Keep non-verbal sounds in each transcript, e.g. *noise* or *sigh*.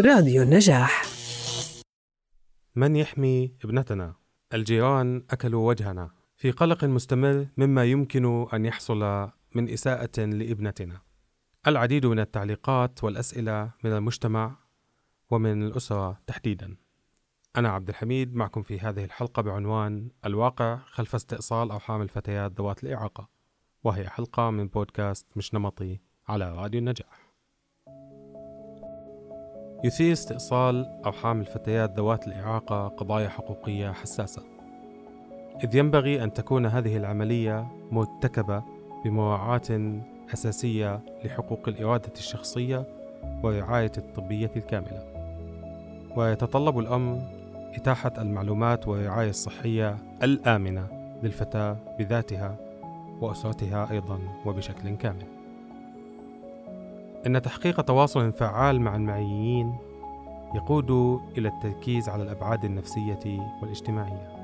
راديو النجاح من يحمي ابنتنا؟ الجيران أكلوا وجهنا في قلق مستمر مما يمكن أن يحصل من إساءة لابنتنا. العديد من التعليقات والأسئلة من المجتمع ومن الأسرة تحديدا. أنا عبد الحميد معكم في هذه الحلقة بعنوان الواقع خلف استئصال أرحام الفتيات ذوات الإعاقة، وهي حلقة من بودكاست مش نمطي على راديو النجاح. يثير استئصال أرحام الفتيات ذوات الإعاقة قضايا حقوقية حساسة. إذ ينبغي أن تكون هذه العملية مرتكبة بمراعاة أساسية لحقوق الإرادة الشخصية والرعاية الطبية الكاملة. ويتطلب الأمر إتاحة المعلومات والرعاية الصحية الآمنة للفتاة بذاتها وأسرتها أيضا وبشكل كامل. إن تحقيق تواصل فعال مع المعنيين يقود إلى التركيز على الأبعاد النفسية والاجتماعية.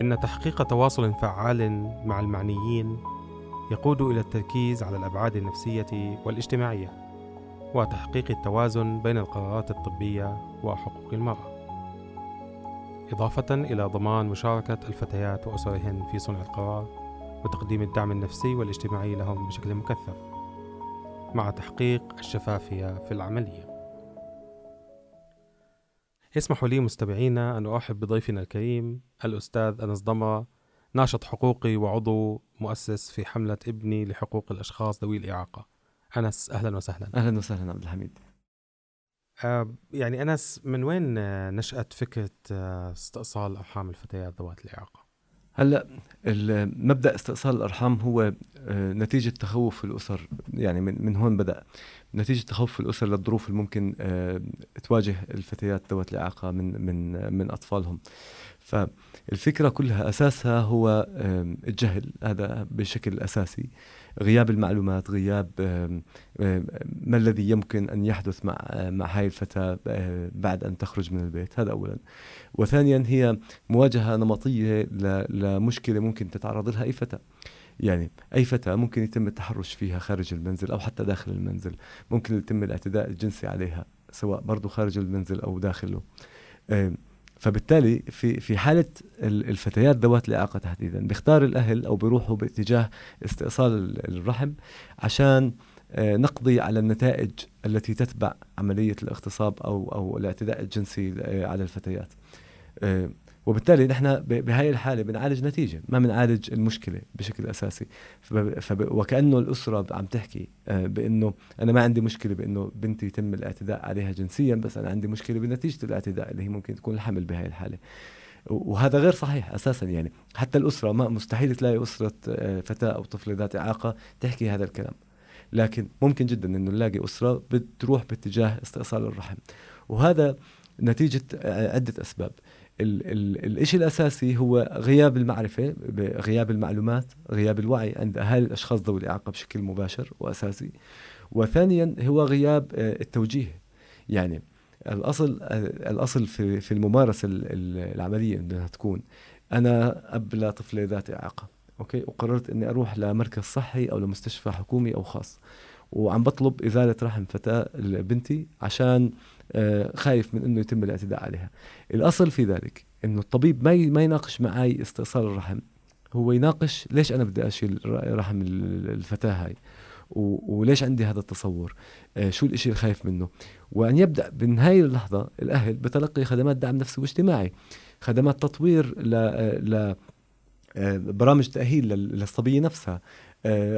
إن تحقيق تواصل فعال مع المعنيين يقود إلى التركيز على الأبعاد النفسية والاجتماعية، وتحقيق التوازن بين القرارات الطبية وحقوق المرأة. إضافة إلى ضمان مشاركة الفتيات وأسرهن في صنع القرار وتقديم الدعم النفسي والاجتماعي لهم بشكل مكثف. مع تحقيق الشفافية في العملية. يسمح لي مستمعينا أن أرحب بضيفنا الكريم الأستاذ أنس ضمرة ناشط حقوقي وعضو مؤسس في حملة ابني لحقوق الأشخاص ذوي الإعاقة. أنس أهلا وسهلا. أهلا وسهلا عبد الحميد. آه يعني أنس من وين نشأت فكرة آه استئصال أرحام الفتيات ذوات الإعاقة؟ هلا مبدأ استئصال الأرحام هو آه، نتيجة تخوف الأسر يعني من, من هون بدأ. نتيجة تخوف الأسر للظروف الممكن آه، تواجه الفتيات ذوات الاعاقه من من من أطفالهم. فالفكرة كلها أساسها هو الجهل هذا بشكل أساسي. غياب المعلومات غياب ما الذي يمكن أن يحدث مع مع هاي الفتاة آه، بعد أن تخرج من البيت؟ هذا اولا. وثانيا هي مواجهة نمطية لمشكله ممكن تتعرض لها أي فتاة. يعني أي فتاة ممكن يتم التحرش فيها خارج المنزل أو حتى داخل المنزل. ممكن يتم الاعتداء الجنسي عليها سواء برضه خارج المنزل أو داخله. فبالتالي في في حالة الفتيات ذوات الاعاقه تحديدا بيختار الأهل أو بيروحوا باتجاه استئصال الرحم عشان آه، نقضي على النتائج التي تتبع عملية الاغتصاب أو أو الاعتداء الجنسي آه، على الفتيات. وبالتالي نحن بهاي الحالة بنعالج نتيجة ما بنعالج المشكلة بشكل أساسي. فب... وكأنه الأسرة عم تحكي آه، بأنه أنا ما عندي مشكلة بأنه بنتي يتم الاعتداء عليها جنسيا بس أنا عندي مشكلة بنتيجة الاعتداء اللي هي ممكن تكون الحمل بهاي الحالة. وهذا غير صحيح أساسا يعني. حتى الأسرة ما مستحيل تلاقي أسرة آه، فتاة أو طفله ذات إعاقة تحكي هذا الكلام. لكن ممكن جدا إنه نلاقي أسرة بتروح باتجاه استئصال الرحم. وهذا نتيجة آه، عدة أسباب. الشيء الأساسي هو غياب المعرفة غياب المعلومات غياب الوعي عند أهالي الأشخاص ذوي الإعاقة بشكل مباشر وأساسي. وثانيا هو غياب آه، التوجيه. يعني الأصل آه، الأصل في في الممارسة العملية إنها تكون أنا أب لطفله ذات إعاقة أوكي؟ وقررت إني أروح لمركز صحي أو لمستشفى حكومي أو خاص. وعم بطلب إزالة رحم فتاة بنتي عشان آه، خايف من إنه يتم الاعتداء عليها. الأصل في ذلك إنه الطبيب ما ما يناقش معي استئصال الرحم. هو يناقش ليش أنا بدي أشيل رحم الفتاة هاي؟ وليش عندي هذا التصور؟ آه، شو الإشي اللي خايف منه؟ وأن يبدأ من هاي اللحظة الأهل بتلقي خدمات دعم نفسي واجتماعي خدمات تطوير ل ل آه، برامج تأهيل للصبية نفسها. آه،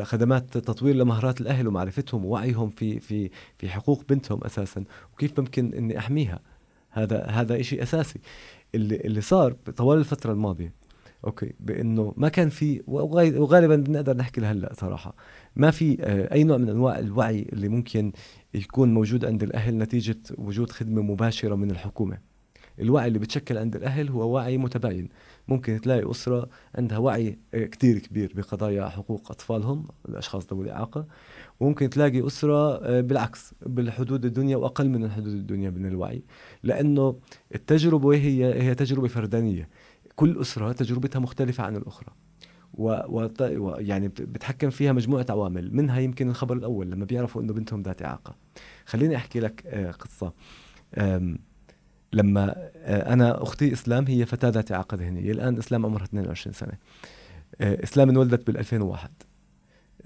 خدمات تطوير لمهارات الأهل ومعرفتهم ووعيهم في في في حقوق بنتهم أساسا وكيف ممكن إني أحميها. هذا هذا شيء أساسي. اللي اللي صار طوال الفترة الماضية أوكي بإنه ما كان في وغالبا بنقدر نحكي لهلأ صراحة ما في آه، أي نوع من أنواع الوعي اللي ممكن يكون موجود عند الأهل نتيجة وجود خدمة مباشرة من الحكومة. الوعي اللي بتشكل عند الأهل هو وعي متباين. ممكن تلاقي أسرة عندها وعي كتير كبير بقضايا حقوق أطفالهم الأشخاص ذوي الإعاقة. وممكن تلاقي أسرة آه، بالعكس بالحدود الدنيا وأقل من الحدود الدنيا من الوعي. لأنه التجربة هي هي تجربة فردانية. كل أسرة تجربتها مختلفة عن الأخرى. و... و... يعني بتحكم فيها مجموعة عوامل. منها يمكن الخبر الأول لما بيعرفوا إنه بنتهم ذات إعاقة. خليني أحكي لك آه، قصة. لما آه، أنا أختي إسلام هي فتاة ذات اعاقه ذهنيه الآن إسلام عمرها 22 سنة. آه، إسلام انولدت بال 2001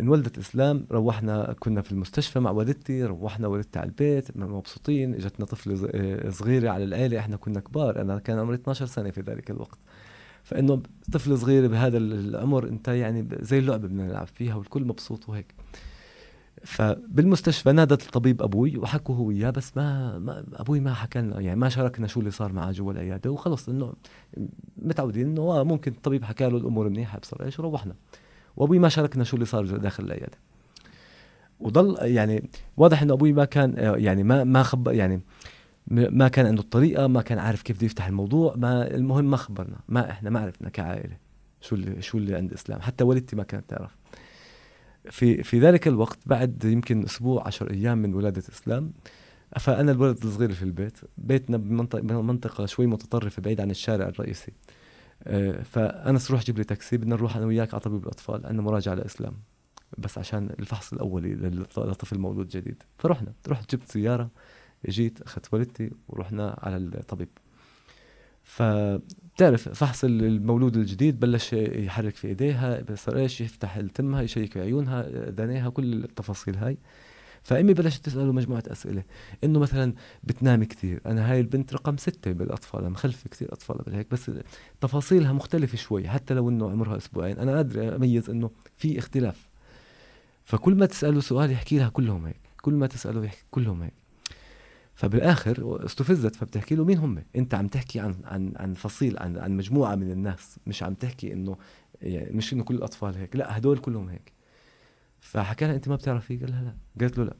انولدت إسلام روحنا كنا في المستشفى مع والدتي روحنا والدتي على البيت مبسوطين. اجتنا طفله آه، صغيرة على العيلة إحنا كنا كبار. أنا كان عمري 12 سنة في ذلك الوقت. فإنه طفل صغير بهذا العمر أنت يعني زي اللعبه بدنا نلعب فيها والكل مبسوط وهيك. فبالمستشفى نادت الطبيب أبوي وحكوا هو وياه بس ما, ما أبوي ما حكى لنا يعني ما شاركنا شو اللي صار معه جوا العيادة وخلص إنه متعودين إنه آه ممكن الطبيب حكى له الأمور منيحة ابصر إيش وروحنا. وأبوي ما شاركنا شو اللي صار داخل العيادة. وضل يعني واضح إنه أبوي ما كان آه، يعني ما ما خب يعني ما كان عنده الطريقة ما كان عارف كيف بده يفتح الموضوع ما المهم ما خبرنا ما إحنا ما عرفنا كعائلة شو اللي شو اللي عند اسلام حتى والدتي ما كانت تعرف. في في ذلك الوقت بعد يمكن أسبوع عشر أيام من ولادة إسلام فانا الولد الصغير في البيت بيتنا بمنطقة منطقه شوي متطرفة بعيد عن الشارع الرئيسي. آه، فانس روح جيب لي تاكسي بدنا نروح أنا وياك على طبيب الأطفال عندنا مراجعة لإسلام. بس عشان الفحص الأولي لطفل مولود جديد. فرحنا رحت جبت سيارة جيت أخذت والدتي ورحنا على الطبيب. فبتعرف فحص المولود الجديد بلش يحرك في إيديها صار إيش؟ يفتح التمها يشيك عيونها دانيها كل التفاصيل هاي. فأمي بلشت تسأله مجموعة أسئلة إنه مثلا بتنام كثير أنا هاي البنت رقم ستة بالأطفال مخلفه كثير أطفال بالهيك بس تفاصيلها مختلفة شوي حتى لو إنه عمرها أسبوعين. أنا قادر أميز إنه في اختلاف. فكل ما تسأله سؤال يحكي لها كلهم هيك كل ما تسأله يحكي كلهم هيك. فبالآخر استفزت فبتحكي له مين هم؟ انت عم تحكي عن عن عن فصيل عن عن مجموعة من الناس مش عم تحكي إنه يعني مش إنه كل الأطفال هيك لا هدول كلهم هيك. فحكى لها أنت ما بتعرفي؟ قال لها لا. قالت له لا.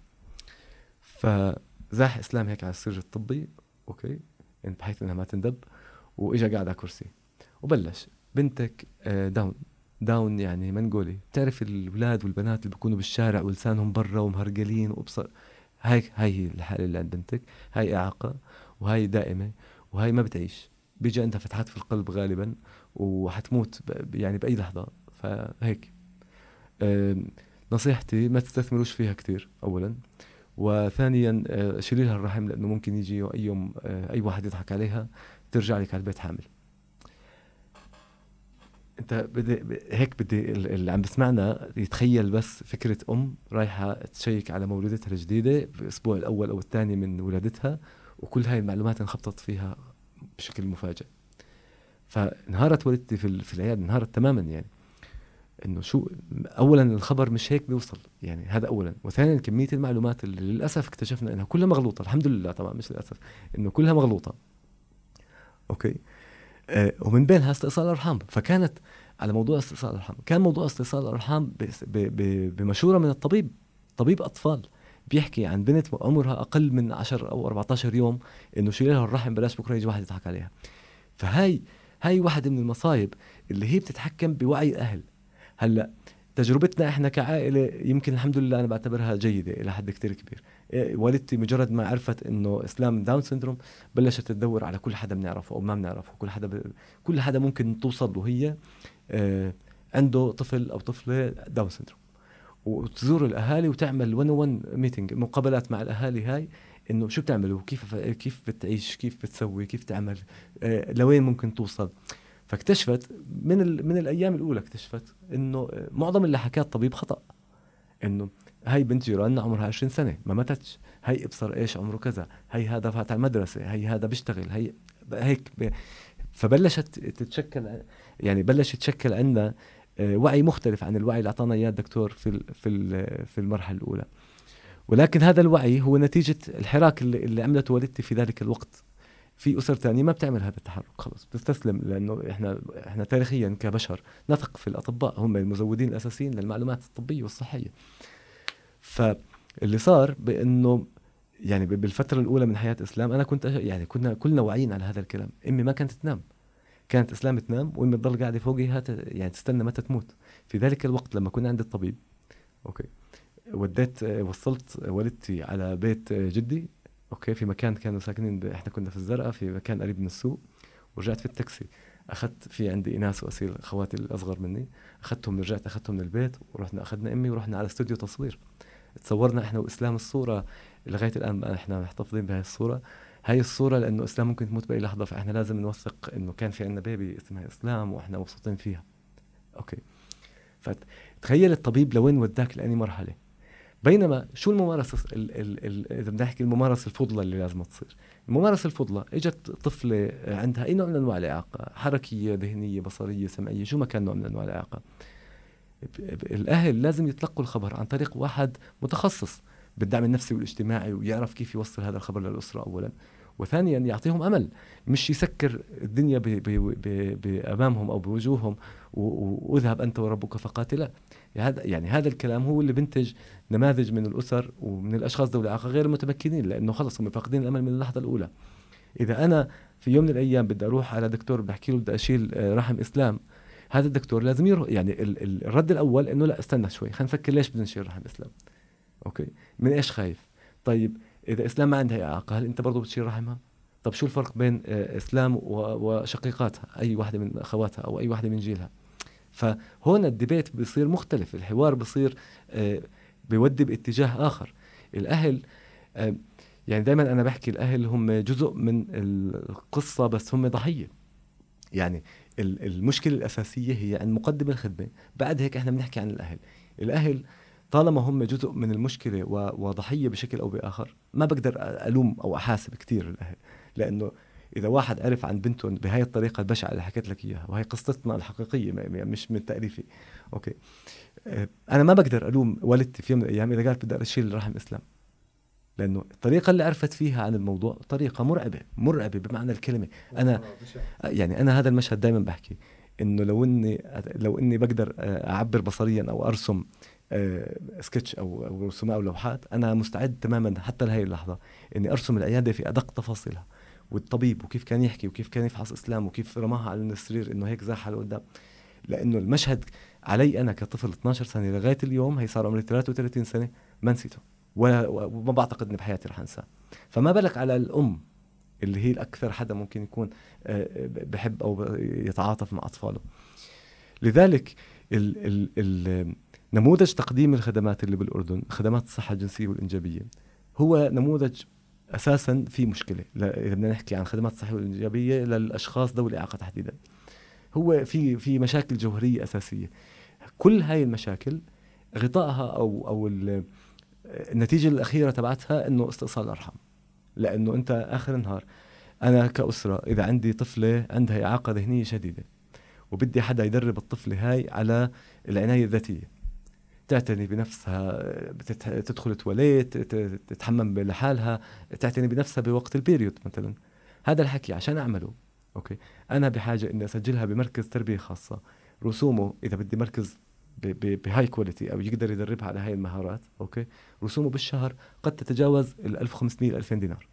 فزاح إسلام هيك على السرج الطبي أوكي بحيث إنها ما تندب وإجا قاعد على كرسي. وبلش. بنتك آه، Down. Down يعني منقولي بتعرف الاولاد والبنات اللي بيكونوا بالشارع ولسانهم برا ومهرجلين وابصر هاي هاي هي الحاله اللي عند بنتك هاي إعاقة وهاي دائمة وهاي ما بتعيش. بيجي عندها فتحات في القلب غالبا وحتموت يعني بأي لحظة. فهيك. نصيحتي ما تستثمروش فيها كثير اولا. وثانيا آه، شيلي لها الرحم لأنه ممكن يجي أي يوم آه، أي واحد يضحك عليها ترجع لك على البيت حامل. انت بدي هيك بدي اللي عم بسمعنا يتخيل بس فكرة أم رايحة تشيك على مولودتها الجديدة بالأسبوع الأول أو الثاني من ولادتها وكل هاي المعلومات انخبطت فيها بشكل مفاجئ. فانهارت والدتي في, في العيادة انهارت تماما يعني. إنه شو اولا الخبر مش هيك بيوصل يعني هذا اولا. وثانيا كمية المعلومات اللي للأسف اكتشفنا إنها كلها مغلوطة الحمد لله طبعا مش للأسف إنه كلها مغلوطة. أوكي؟ ومن بينها استئصال الأرحام. فكانت على موضوع استئصال الأرحام كان موضوع استئصال الأرحام بمشوره من الطبيب طبيب أطفال بيحكي عن بنت عمرها أقل من 10 أو 14 يوم إنه شيل لها الرحم بلاش بكرة يجي واحد يضحك عليها. فهاي هاي واحدة من المصايب اللي هي بتتحكم بوعي الأهل. هلأ تجربتنا إحنا كعائلة يمكن الحمد لله أنا بعتبرها جيدة إلى حد كتير كبير. إيه، والدتي مجرد ما عرفت إنه إسلام Down syndrome بلشت تدور على كل حدا بنعرفه أو ما بنعرفه. كل حدا ب... كل حدا ممكن توصل له هي آه عنده طفل أو طفلة Down syndrome وتزور الأهالي وتعمل 1 1 meeting مقابلات مع الأهالي هاي إنه شو بتعملوا؟ كيف كيف بتعيش؟ كيف بتسوي؟ كيف تعمل؟ آه لوين ممكن توصل؟ فاكتشفت من. من الأيام الأولى اكتشفت إنه معظم اللي حكاه الطبيب خطأ. إنه هاي بنت جيراننا عمرها 20 سنة ما ماتتش. هي ابصر إيش عمره كذا. هي هذا فات على المدرسة. هي هذا بيشتغل. هي هيك ب... فبلشت تتشكل يعني بلش يتشكل عندنا آه، وعي مختلف عن الوعي اللي أعطانا إياه الدكتور في في في المرحلة الأولى. ولكن هذا الوعي هو نتيجة الحراك اللي, اللي عملته والدتي في ذلك الوقت. في أسر ثانية ما بتعمل هذا التحرك خلص بتستسلم لأنه إحنا إحنا تاريخيا كبشر نثق في الأطباء هم المزودين الأساسيين للمعلومات الطبية والصحية. فاللي صار بإنه يعني بالفترة الأولى من حياة إسلام أنا كنت يعني كنا كلنا واعيين على هذا الكلام. أمي ما كانت تنام. كانت إسلام تنام وأمي تضل قاعدة فوقها يعني تستنى متى تموت. في ذلك الوقت لما كنا عند الطبيب أوكي وديت وصلت والدتي على بيت جدي أوكي في مكان كانوا ساكنين ب... إحنا كنا في الزرقاء في مكان قريب من السوق ورجعت في التاكسي. أخذت في عندي إيناس وأسيل أخواتي الأصغر مني. أخذتهم رجعت أخذتهم من البيت ورحنا أخذنا أمي ورحنا على استوديو تصوير. تصورنا إحنا وإسلام الصورة لغاية الآن إحنا محتفظين بهي الصورة. هاي الصورة لأنه إسلام ممكن تموت بأي لحظة فإحنا لازم نوثق إنه كان في عندنا baby اسمها إسلام وإحنا مبسوطين فيها. okay. فتخيل الطبيب لوين وداك لأني مرحلة. بينما شو الممارسة ال ال ال إذا بدنا نحكي الممارسة الفضلى اللي لازم تصير. الممارسة الفضلى إجت طفلة عندها أي نوع من أنواع الإعاقة حركية ذهنية بصرية سمعية شو ما كان نوع من أنواع الإعاقة. الأهل لازم يتلقوا الخبر عن طريق واحد متخصص بالدعم النفسي والاجتماعي ويعرف كيف يوصل هذا الخبر للأسرة اولا. وثانيا يعطيهم أمل مش يسكر الدنيا بأمامهم أو بوجوههم وأذهب أنت وربك فقاتلا. هذا يعني هذا الكلام هو اللي بنتج نماذج من الأسر ومن الأشخاص ذوي الإعاقة غير متمكنين لأنه خلص هم فاقدين الأمل من اللحظة الأولى. إذا أنا في يوم من الأيام بدي أروح على دكتور بحكي له بدي أشيل آه، رحم إسلام هذا الدكتور لازم يروح يعني الرد الأول إنه لا استنى شوي خلينا نفكر ليش بدنا نشيل رحم إسلام؟ أوكي؟ من إيش خايف؟ طيب إذا إسلام ما عندها إعاقة هل أنت برضه بتشيل رحمها؟ طب شو الفرق بين آه، إسلام وشقيقاتها؟ أي واحدة من أخواتها أو أي واحدة من جيلها؟ فهون الديبيت بيصير مختلف الحوار بيصير آه، بيودي باتجاه آخر. الأهل آه، يعني دائما أنا بحكي الأهل هم جزء من القصة بس هم ضحية. يعني المشكلة الأساسية هي عند مقدم الخدمة بعد هيك إحنا بنحكي عن الأهل. الأهل طالما هم جزء من المشكلة وضحية بشكل أو بآخر ما بقدر ألوم أو أحاسب كثير الأهل لأنه إذا واحد عرف عن بنتهم بهاي الطريقة البشعة اللي حكيت لك إياها وهي قصتنا الحقيقية مش من تأليفي. أوكي. آه، أنا ما بقدر ألوم والدتي في يوم من الأيام إذا قالت بدي أشيل رحم إسلام لأنه الطريقة اللي عرفت فيها عن الموضوع طريقة مرعبة مرعبة بمعنى الكلمة. أنا يعني أنا هذا المشهد دائما بحكي إنه لو إني لو إني بقدر آه، أعبر بصريا أو أرسم سكتش أو أو رسومات أو لوحات أنا مستعد تماما حتى لهي اللحظة إني أرسم العيادة في أدق تفاصيلها. والطبيب وكيف كان يحكي وكيف كان يفحص إسلام وكيف رماها على السرير إنه هيك زاحها لقدام لأنه المشهد علي أنا كطفل 12 سنة لغاية اليوم هي صار عمري 33 سنة ما نسيته. وما بعتقد اني بحياتي رح أنساه. فما بالك على الأم اللي هي الأكثر حدا ممكن يكون آه، بحب أو يتعاطف مع أطفاله. لذلك ال ال ال نموذج تقديم الخدمات اللي بالأردن خدمات الصحة الجنسية والإنجابية هو نموذج أساسا في مشكلة. إذا بدنا نحكي عن خدمات الصحه والانجابيه للأشخاص ذوي الإعاقة تحديدا. هو في في مشاكل جوهرية أساسية. كل هاي المشاكل غطائها أو أو النتيجة الأخيرة تبعتها إنه استئصال الأرحام. لأنه أنت آخر النهار أنا كأسرة إذا عندي طفلة عندها إعاقة ذهنية شديدة وبدي حدا يدرب الطفلة هاي على العناية الذاتية. تعتني بنفسها تدخل التواليت تتحمم لحالها تعتني بنفسها بوقت ال period مثلا. هذا الحكي عشان أعمله okay? أنا بحاجة إني أسجلها بمركز تربية خاصة. رسومه إذا بدي مركز بهاي quality أو يقدر يدربها على هاي المهارات okay? رسومه بالشهر قد تتجاوز ال 1500 ل 2000 دينار.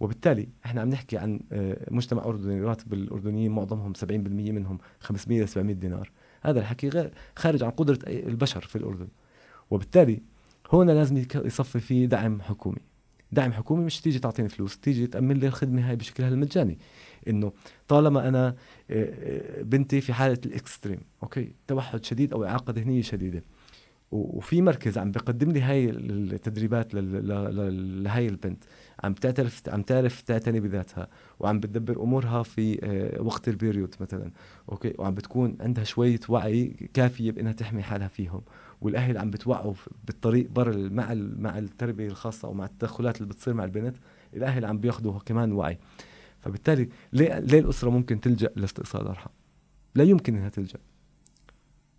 وبالتالي إحنا عم نحكي عن آه، مجتمع أردني راتب الأردنيين معظمهم 70% منهم 500 ل 700 دينار. هذا الحكي غير خارج عن قدرة البشر في الأردن. وبالتالي هون لازم يصفي فيه دعم حكومي. دعم حكومي مش تيجي تعطيني فلوس تيجي تأمن لي الخدمة هاي بشكلها المجاني إنه طالما أنا آه، آه، بنتي في حالة ال extreme okay? توحد شديد أو إعاقة ذهنية شديدة. وفي مركز عم بقدم لي هاي التدريبات لهي البنت. عم تعرف عم تعرف تعتني بذاتها وعم بتدبر أمورها في آه، وقت ال period مثلا. okay? وعم بتكون عندها شوية وعي كافية بإنها تحمي حالها فيهم. والأهل عم بتوعوا بالطريق برا مع مع التربية الخاصة أو مع التدخلات اللي بتصير مع البنت الأهل عم بياخذوا كمان وعي. فبالتالي ليه ليه الأسرة ممكن تلجأ لاستئصال الارحام لا يمكن إنها تلجأ.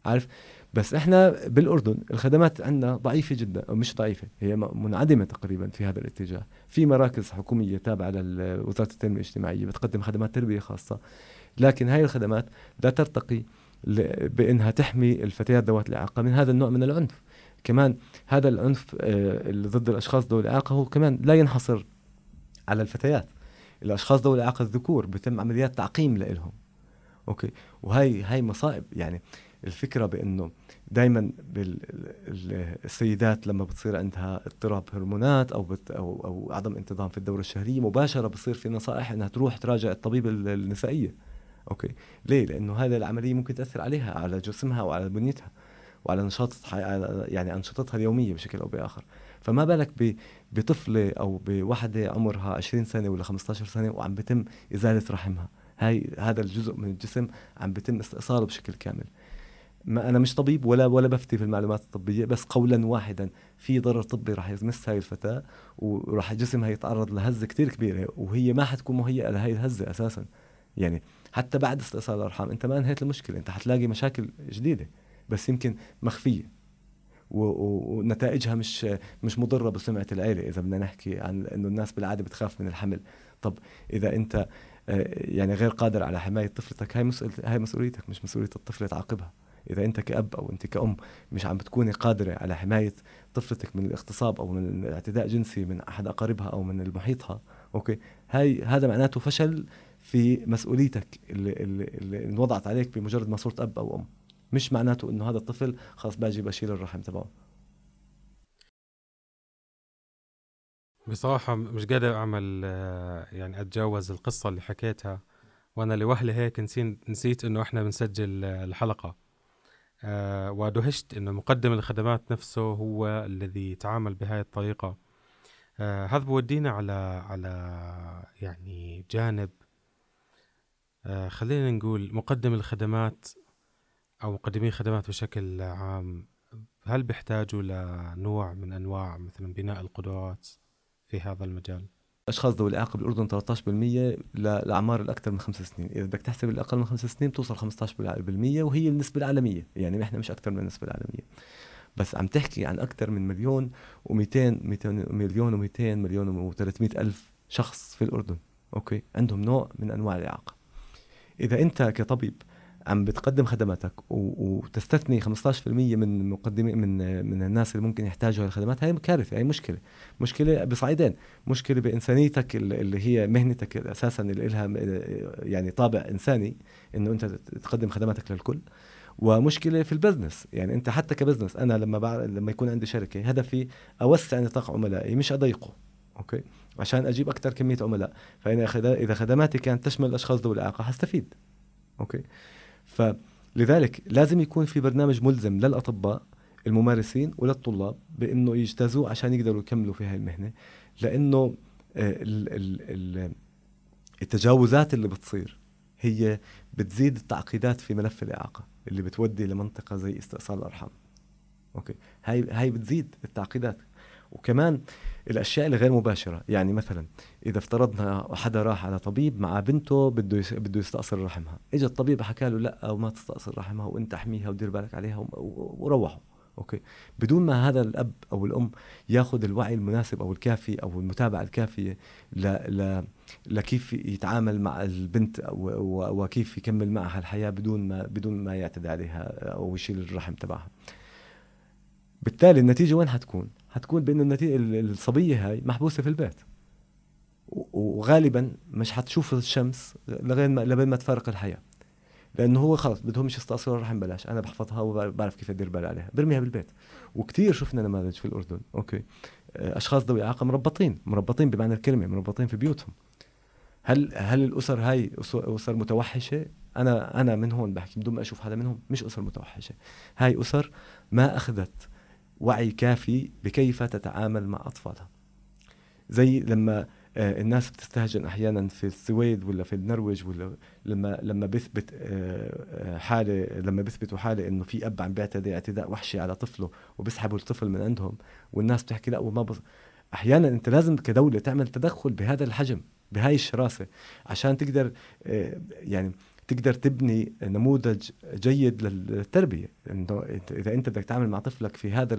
عارف؟ بس إحنا بالأردن الخدمات عندنا ضعيفة جدا أو مش ضعيفة هي منعدمة تقريبا في هذا الاتجاه. في مراكز حكومية تابعة لوزاره التنمية الاجتماعية بتقدم خدمات تربية خاصة. لكن هاي الخدمات لا ترتقي بإنها تحمي الفتيات ذوات الإعاقة من هذا النوع من العنف. كمان هذا العنف آه، اللي ضد الأشخاص ذوي الإعاقة هو كمان لا ينحصر على الفتيات. الأشخاص ذوي الإعاقة الذكور بتم عمليات تعقيم لهم أوكي؟ وهي هاي مصائب. يعني الفكرة بأنه دائما السيدات لما بتصير عندها اضطراب هرمونات أو بت أو أو عدم انتظام في الدورة الشهرية مباشرة بصير في نصائح إنها تروح تراجع الطبيب النسائية. أوكي. ليه؟ لأنه هذا العملية ممكن تأثر عليها على جسمها وعلى بنيتها وعلى نشاط يعني أنشطتها اليومية بشكل أو بآخر. فما بالك بطفلة أو بوحدة عمرها 20 سنة ولا 15 سنة وعم بتم إزالة رحمها. هاي هذا الجزء من الجسم عم بتم استئصاله بشكل كامل. ما أنا مش طبيب ولا ولا بفتي في المعلومات الطبية بس قولا واحدا. في ضرر طبي راح يمس هاي الفتاة وراح جسمها يتعرض لهزة كتير كبيرة وهي ما حتكون مهيئة لهي الهزة أساسا. يعني حتى بعد استئصال الأرحام أنت ما انهيت المشكلة أنت حتلاقي مشاكل جديدة بس يمكن مخفية. ونتائجها مش مش مضرة بسمعة العيلة إذا بدنا نحكي عن إنه الناس بالعادة بتخاف من الحمل. طب إذا أنت آه، يعني غير قادر على حماية طفلتك هاي هاي مسؤوليتك مش مسؤولية الطفل تعاقبها. إذا أنت كأب أو أنت كأم مش عم بتكوني قادرة على حماية طفلتك من الاغتصاب أو من الاعتداء جنسي من أحد أقاربها أو من محيطها okay? هاي هذا معناته فشل في مسؤوليتك اللي, اللي, اللي انوضعت عليك بمجرد ما صرت أب أو أم. مش معناته إنه هذا الطفل خلاص باجي بشيل الرحم تبعه. بصراحة مش قادر أعمل يعني أتجاوز القصة اللي حكيتها وأنا لوهلة هيك نسيت إنه إحنا بنسجل الحلقة. أه ودهشت إنه مقدم الخدمات نفسه هو الذي يتعامل بهاي الطريقة أه هذا بودينا على على يعني جانب أه خلينا نقول مقدم الخدمات أو مقدمي الخدمات بشكل عام هل بيحتاجوا لنوع من أنواع مثلا بناء القدرات في هذا المجال؟ اشخاص ذوي الإعاقة بالأردن 13% للاعمار الاكثر من خمس سنين، إذا بدك تحسب الأقل من خمس سنين بتوصل 15% وهي النسبة العالمية، يعني نحن مش أكثر من النسبة العالمية. بس عم تحكي عن أكثر من مليون و200 مليون و200 مليون و300 ألف شخص في الأردن، أوكي؟ عندهم نوع من أنواع الإعاقة. إذا أنت كطبيب عم بتقدم خدماتك وتستثني 15% من مقدمي من من الناس اللي ممكن يحتاجوا الخدمات هاي كارثة هاي مشكلة. مشكلة بصعيدين. مشكلة بإنسانيتك اللي هي مهنتك أساسا اللي لها يعني طابع إنساني إنه أنت تقدم خدماتك للكل. ومشكلة في ال business. يعني أنت حتى ك business أنا لما بعرف لما يكون عندي شركة هدفي أوسع نطاق عملائي مش أضيقه. okay? عشان أجيب أكثر كمية عملاء. فانا إذا خدماتي كانت تشمل الأشخاص ذوي الإعاقة حستفيد. okay? فلذلك لازم يكون في برنامج ملزم للأطباء الممارسين وللطلاب بإنه يجتازوه عشان يقدروا يكملوا في هاي المهنة لإنه آه، التجاوزات اللي بتصير هي بتزيد التعقيدات في ملف الإعاقة اللي بتودي لمنطقة زي استئصال الأرحام. okay? هاي هاي بتزيد التعقيدات. وكمان الأشياء الغير مباشرة. يعني مثلا إذا افترضنا حدا راح على طبيب مع بنته بده بده يستأصل رحمها. اجى الطبيب حكى له لا وما تستأصل رحمها وأنت احميها ودير بالك عليها وروحوا okay. بدون ما هذا الأب أو الأم ياخذ الوعي المناسب أو الكافي أو المتابعة الكافية ل... ل... لكيف يتعامل مع البنت. وكيف يكمل معها الحياة بدون ما بدون ما يعتدي عليها أو يشيل الرحم تبعها. بالتالي النتيجة وين حتكون؟ حتكون بانه النتيجه الصبية هاي محبوسة في البيت. وغالبا مش حتشوف الشمس لغايه ما لبين ما تفارق الحياة. لأنه هو خلص بدهمش يستأصلوا الرحم بلاش أنا بحفظها وبعرف كيف أدير بالي عليها. برميها بالبيت. وكثير شفنا نماذج في الأردن. أوكي. أشخاص ذوي إعاقة مربطين مربطين بمعنى الكلمة مربطين في بيوتهم. هل هل الأسر هاي أسر متوحشة؟ أنا أنا من هون بحكي بدون ما أشوف حدا منهم مش أسر متوحشة. هاي أسر ما أخذت وعي كافي بكيف تتعامل مع أطفالها. زي لما آه، الناس بتستهجن أحيانا في السويد ولا في النرويج ولا لما لما بيثبت آه، آه، حالة لما بيثبتوا حالة إنه في أب عم بيعتدي اعتداء وحشي على طفله وبيسحبوا الطفل من عندهم والناس بتحكي لا وما بص... أحيانا أنت لازم كدولة تعمل تدخل بهذا الحجم بهاي الشراسة عشان تقدر يعني تقدر تبني نموذج جيد للتربية. إنه إذا أنت بدك تتعامل مع طفلك في هذا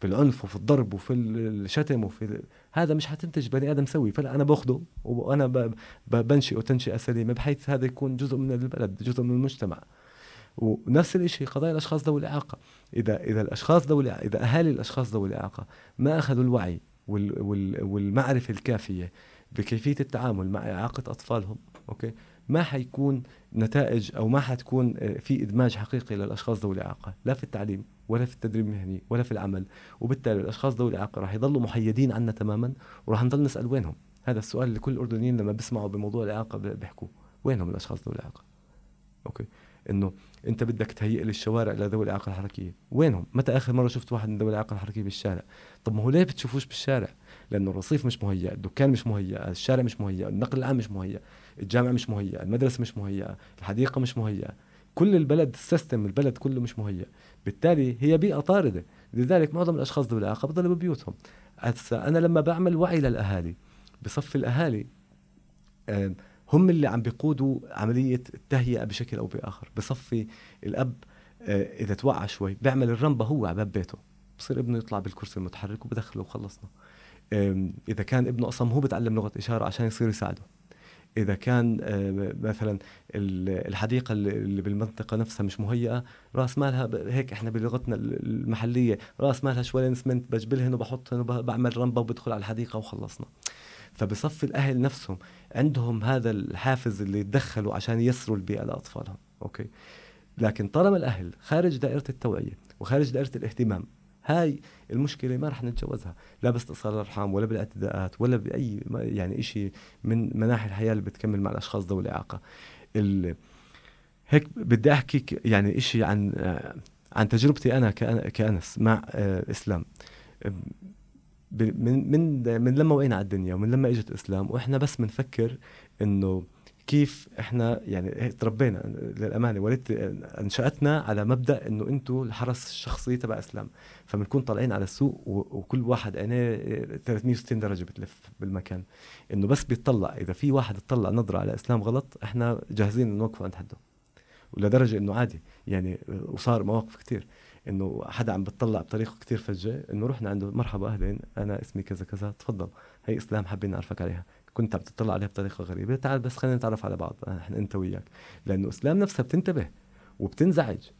في العنف وفي الضرب وفي الشتم وفي هذا مش حتنتج بني آدم سوي. فلا أنا باخده وأنا بنشئه تنشئه سليمة بحيث هذا يكون جزء من البلد جزء من المجتمع. ونفس الشيء قضايا الأشخاص ذوي الإعاقة. اذا إذا الأشخاص ذوي إذا أهالي الأشخاص ذوي الإعاقة ما أخذوا الوعي والمعرفة الكافية بكيفية التعامل مع إعاقة أطفالهم أوكي؟ ما حيكون نتائج أو ما حتكون آه، في إدماج حقيقي للأشخاص ذوي الإعاقة لا في التعليم ولا في التدريب المهني ولا في العمل. وبالتالي الأشخاص ذوي الإعاقة راح يضلوا محيدين عنا تماما وراح نضل نسأل وينهم؟ هذا السؤال اللي كل الأردنيين لما بيسمعوا بموضوع الإعاقة بيحكوا. وينهم الأشخاص ذوي الإعاقة؟ okay. إنه أنت بدك تهيئ لي الشوارع لذوي الإعاقة الحركية. وينهم؟ متى آخر مرة شفت واحد من ذوي الإعاقة الحركية بالشارع؟ طب ما هو ليه بتشوفوش بالشارع؟ لأنه الرصيف مش مهيأ الدكان مش مهيأ الشارع مش مهيأ النقل العام مش مهيأ. الجامعة مش مهيئة المدرسة مش مهيئة الحديقة مش مهيئة كل البلد ال system البلد كله مش مهيئ. بالتالي هي بيئة طاردة. لذلك معظم الأشخاص ذوي الإعاقة بضلوا ببيوتهم. هسا أنا لما بعمل وعي للأهالي بصف الأهالي هم اللي عم بيقودوا عملية التهيئة بشكل أو بآخر. بصفي الأب آه، إذا توعى شوي بيعمل الرمبة هو على باب بيته. بصير ابنه يطلع بالكرسي المتحرك وبدخله وخلصنا. إذا كان ابنه أصلا هو بتعلم لغة إشارة عشان يصير يساعده. إذا كان آه، مثلا الحديقة اللي بالمنطقة نفسها مش مهيئة رأس مالها هيك إحنا بلغتنا المحلية رأس مالها شوي اسمنت بجبلهن وبحطهن وبعمل رمبة وبدخل على الحديقة وخلصنا. فبصف الأهل نفسهم عندهم هذا الحافز اللي يتدخلوا عشان ييسروا البيئة لأطفالهم أوكي؟ لكن طالما الأهل خارج دائرة التوعية وخارج دائرة الاهتمام هاي المشكلة ما رح نتجاوزها لا باستئصال الأرحام ولا بالاعتداءات ولا بأي يعني شيء من مناحي الحياة اللي بتكمل مع الأشخاص ذوي الإعاقة. هيك بدي أحكي يعني شيء عن عن تجربتي أنا كأنس مع آه، إسلام. من من من لما وقينا على الدنيا ومن لما إجت إسلام وإحنا بس بنفكر إنه كيف إحنا يعني تربينا. للأمانة والدتي أنشأتنا على مبدأ إنه أنتم الحرس الشخصي تبع إسلام. فبنكون طالعين على السوق وكل واحد عينيه 360 درجة بتلف بالمكان. إنه بس بيطلع إذا في واحد اطلع نظرة على إسلام غلط إحنا جاهزين نوقفه عند حده. ولدرجة إنه عادي يعني وصار مواقف كثير إنه حدا عم بتطلع بطريقة كثير فجة إنه رحنا عنده مرحبا أهلين أنا اسمي كذا كذا تفضل. هي إسلام حابين نعرفك عليها. كنت عم تطلع عليها بطريقة غريبة. تعال بس خلينا نتعرف على بعض أنت وياك. لأنه اسلام نفسها بتنتبه وبتنزعج.